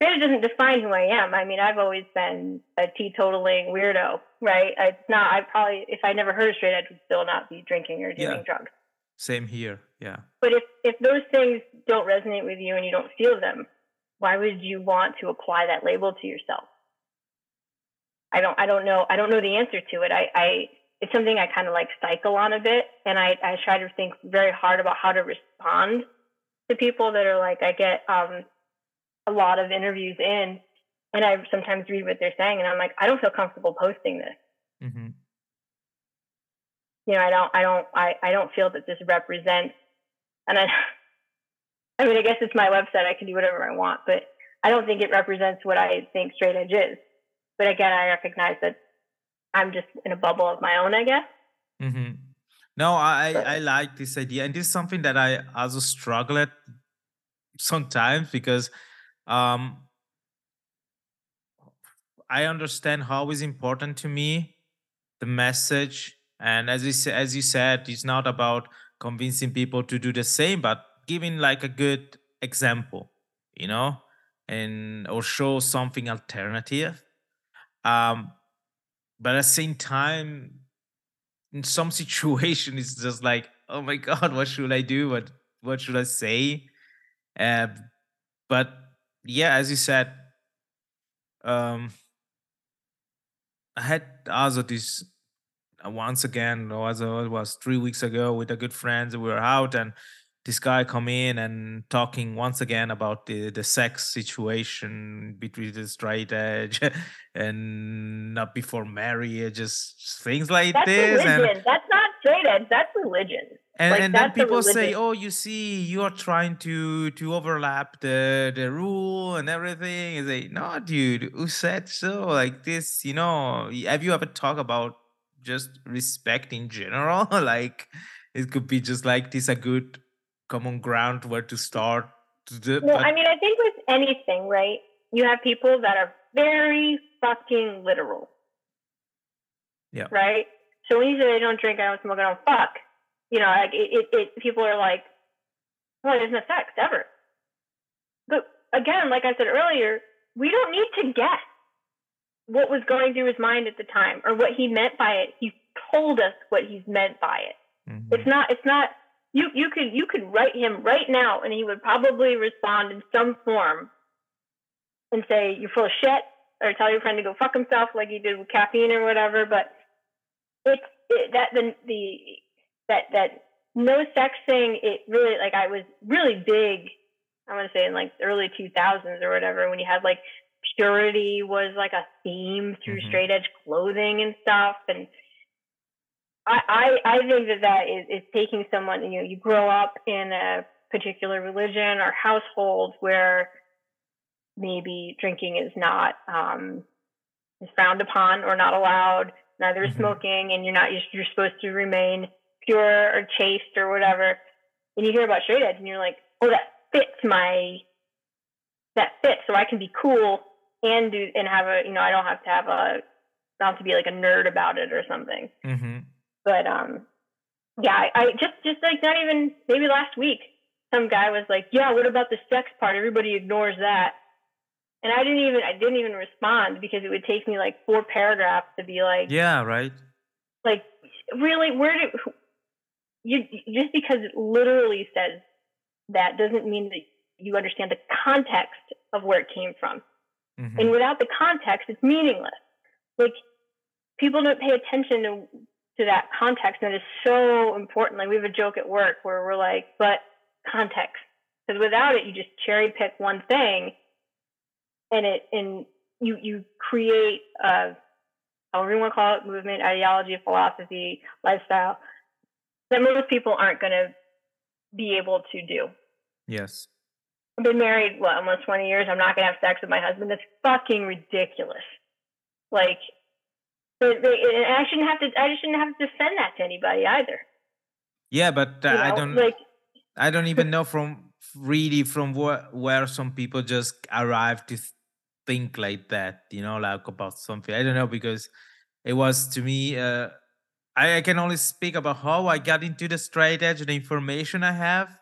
It doesn't define who i am. I mean i've always been a teetotaling weirdo right? It's not i probably if i never heard of straight edge would still not be drinking or doing yeah. drugs.
Same here. Yeah.
But if if those things don't resonate with you and you don't feel them why would you want to apply that label to yourself? I don't i don't know i don't know the answer to it. I i it's something I kind of like cycle on a bit. And I, I try to think very hard about how to respond to people that are like, I get um, a lot of interviews in and I sometimes read what they're saying and I'm like, I don't feel comfortable posting this. Mm-hmm. You know, I don't, I don't, I, I don't feel that this represents, and I, I mean, I guess it's my website. I can do whatever I want, but I don't think it represents what I think straight edge is. But again, I recognize that I'm just in a bubble of my own, I guess. Mm-hmm.
No, I but, I like this idea, and this is something that I also struggle at sometimes because um, I understand how is important to me the message, and as you as you said, it's not about convincing people to do the same, but giving like a good example, you know, and or show something alternative. Um, but at the same time in some situation it's just like oh my god what should i do? What what should i say? Uh, but yeah as you said um i had also this uh, once again also it was three weeks ago with a good friends we were out and this guy come in and talking once again about the the sex situation between the straight edge and not before marriage, just things like
That's
this. And
religion. That's not straight edge. That's religion.
and,
Like
and then people say, "Oh, you see, you are trying to to overlap the the rule and everything." And say, "No, dude, who said so? Like this, you know? Have you ever talked about just respect in general? like it could be just like this a good common ground where to start.
Well,
but
I mean, I think with anything, right? You have people that are very fucking literal,
yeah,
right? So when you say I don't drink, I don't smoke, I don't fuck, you know, like it, it, it people are like, well, there's no sex ever. But again, like I said earlier, we don't need to guess what was going through his mind at the time or what he meant by it. He told us what he's meant by it.
mhm,
It's not. It's not. You you could you could write him right now, and he would probably respond in some form, and say you're full of shit, or tell your friend to go fuck himself, like he did with caffeine or whatever. But it's it, that the the that that no sex thing. It really like I was really big. I want to say in like the early 2000s or whatever when you had like purity was like a theme through
Mhm.
straight edge clothing and stuff and I, I, I think that that is, is taking someone, you know, you grow up in a particular religion or household where maybe drinking is not, um, is frowned upon or not allowed, neither is
Mhm.
smoking, and you're not, you're, you're supposed to remain pure or chaste or whatever. And you hear about straight edge and you're like, oh, that fits my, that fits, so I can be cool and do, and have a, you know, I don't have to have a, not have to be like a nerd about it or something
mhm.
But um yeah I, I just just like not even maybe last week some guy was like yeah what about the sex part everybody ignores that and i didn't even i didn't even respond because it would take me like four paragraphs to be like
yeah, right.
like really where do you just because it literally says that doesn't mean that you understand the context of where it came from
Mhm.
and without the context, it's meaningless. Like people don't pay attention to to that context, and it is so important. Like we have a joke at work where we're like, "But context," because without it, you just cherry pick one thing, and it and you you create a however you want to call it, movement, ideology, philosophy, lifestyle that most people aren't going to be able to do.
Yes.
I've been married what almost twenty years. I'm not gonna have sex with my husband. That's fucking ridiculous. Like, they, they, and I shouldn't have to. I just shouldn't have to defend that to anybody either.
Yeah, but uh,
You
I don't.
like.
I don't even know from really from where where some people just arrive to think like that, you know, like about something. I don't know because it was to me. Uh, I, I can only speak about how I got into the straight edge, the information I have.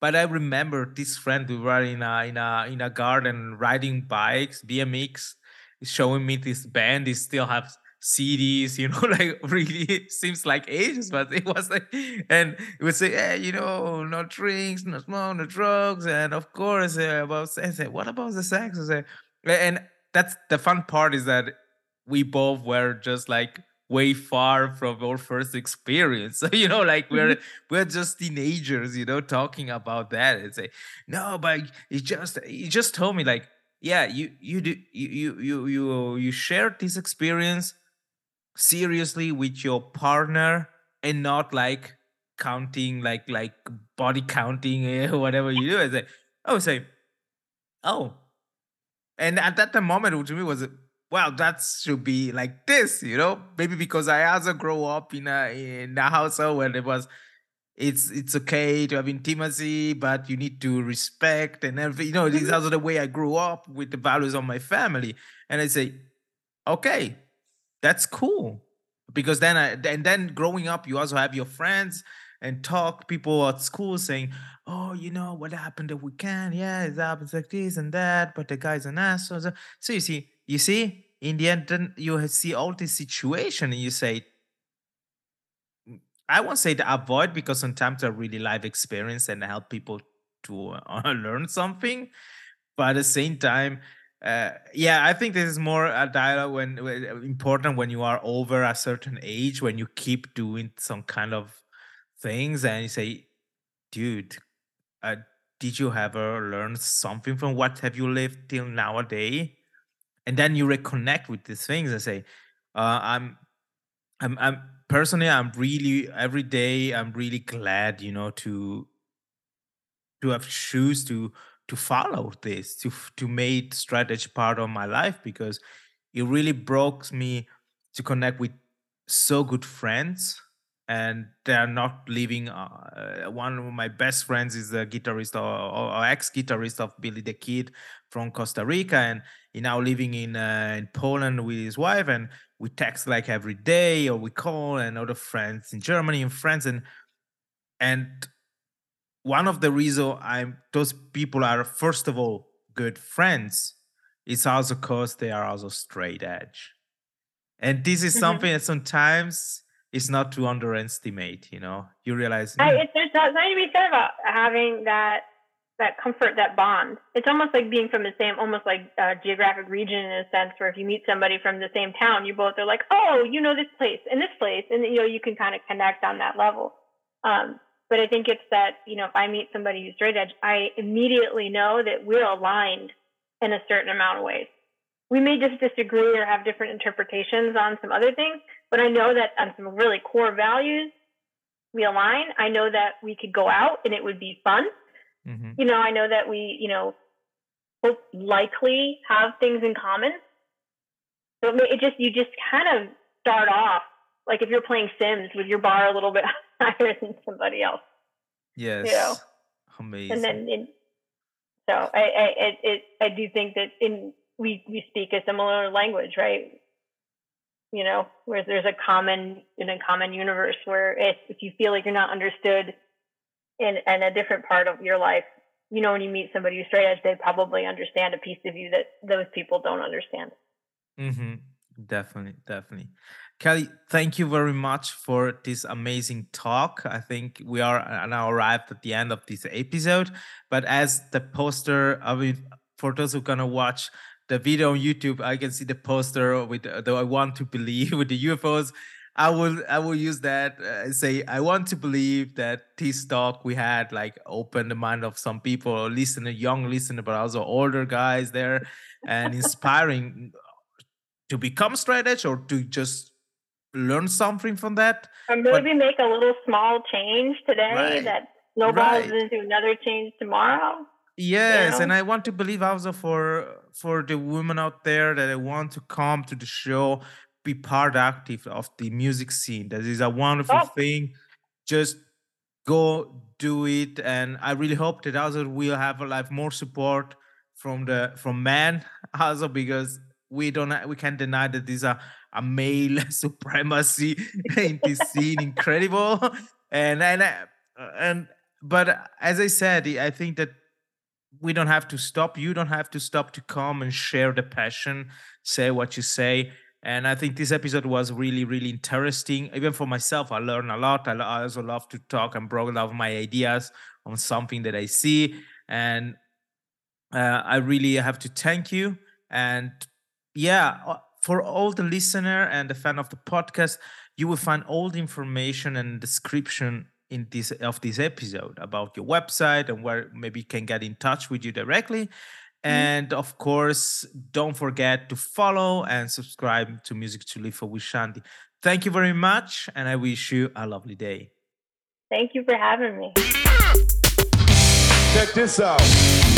But I remember this friend we were in a in a in a garden riding bikes, BMX, showing me this band. They still have CDs, you know, like really seems like ages, but it was like, and it would say, hey, you know, no drinks, no smoke, no drugs, and of course uh, about sex. What about the sex? I said, and that's the fun part is that we both were just like way far from our first experience. So you know, like we're we're just teenagers, you know, talking about that and say, no, but he just he just told me like, yeah, you you do you you you you you shared this experience seriously with your partner and not like counting like like body counting eh, whatever you do. I say, I would say, oh, and at that moment to me was well that should be like this you know? Maybe because i also grow up in a in a household where it was it's it's okay to have intimacy but you need to respect and everything you know this is also the way i grew up with the values of my family. And i say okay that's cool. Because then I and then growing up you also have your friends and talk people at school saying oh you know what happened the weekend? Yeah it happens like this and that but the guy's an asshole. So you see you see in the end then you see all this situation and you say i won't say to avoid because sometimes they're really live experience and help people to uh, learn something but at the same time uh, yeah, I think this is more a dialogue when, when important when you are over a certain age, when you keep doing some kind of things and you say, dude, uh, did you ever learn something from what have you lived till nowadays? And then you reconnect with these things and say, uh, I'm, I'm, I'm personally, I'm really every day, I'm really glad, you know, to to have choose to to follow this to to make straight edge part of my life because it really broke me to connect with so good friends and they're not living uh, uh, one of my best friends is the guitarist or, or, or ex-guitarist of billy the kid from costa rica and he now living in uh, in poland with his wife and we text like every day or we call and other friends in germany and friends and and one of the reason I'm those people are first of all good friends is also because they are also straight edge. And this is
hmm
something that sometimes is not to underestimate, you know. You realize,
I,
"Hmm,
it's there's not- something to be said about having that that comfort, that bond. It's almost like being from the same, almost like uh, geographic region in a sense, where if you meet somebody from the same town, you both are like, oh, you know this place and this place, and you know you can kind of connect on that level. Um, but I think it's that you know if I meet somebody who's straight edge, I immediately know that we're aligned in a certain amount of ways. We may just disagree or have different interpretations on some other things, but I know that on some really core values, we align. I know that we could go out and it would be fun.
mhm,
You know, I know that we, you know, will likely have things in common. So it, it just, you just kind of start off like if you're playing Sims with your bar a little bit higher than somebody else.
yes,
And
amazing.
And then, in, so I, I, it, it, I do think that in, we, we speak a similar language, right? You know, where there's a common, in a common universe where if, if you feel like you're not understood in, in a different part of your life, you know, when you meet somebody who's straight edge, they probably understand a piece of you that those people don't understand.
Mm-hmm. Definitely, definitely. Kelly, thank you very much for this amazing talk. I think we are uh, now arrived at the end of this episode. But as the poster, I mean, for those who are gonna watch the video on YouTube, I can see the poster with the, the I want to believe with the UFOs. I will I will use that uh, say I want to believe that this talk we had like opened the mind of some people, or listener, young listener, but also older guys there, and inspiring to become straight edge or to just learn something from that.
Or
But
maybe make a little small change today
right,
that snowballs
right.
into another change tomorrow. You
Yes,
know?
and I want to believe also for for the women out there that I want to come to the show, be part active of the music scene. That is a wonderful
Oh,
thing. Just go do it, and I really hope that also we'll have a like more support from the from men also because we don't we can't deny that these are a male supremacy in this scene incredible and and I- and but as I said, I think that we don't have to stop. You don't have to stop to come and share the passion, say what you say. And I think this episode was really, really interesting. Even for myself, I learned a lot. I, I also love to talk and broaden out my ideas on something that I see. And uh, I really have to thank you. And yeah, uh, for all the listener and the fan of the podcast, you will find all the information and description in this of this episode about your website and where maybe can get in touch with you directly.
mhm.
And of course, don't forget to follow and subscribe to Music to Live for with Shanti. Thank you very much, and I wish you a lovely day.
thank you for having me.
Check this out.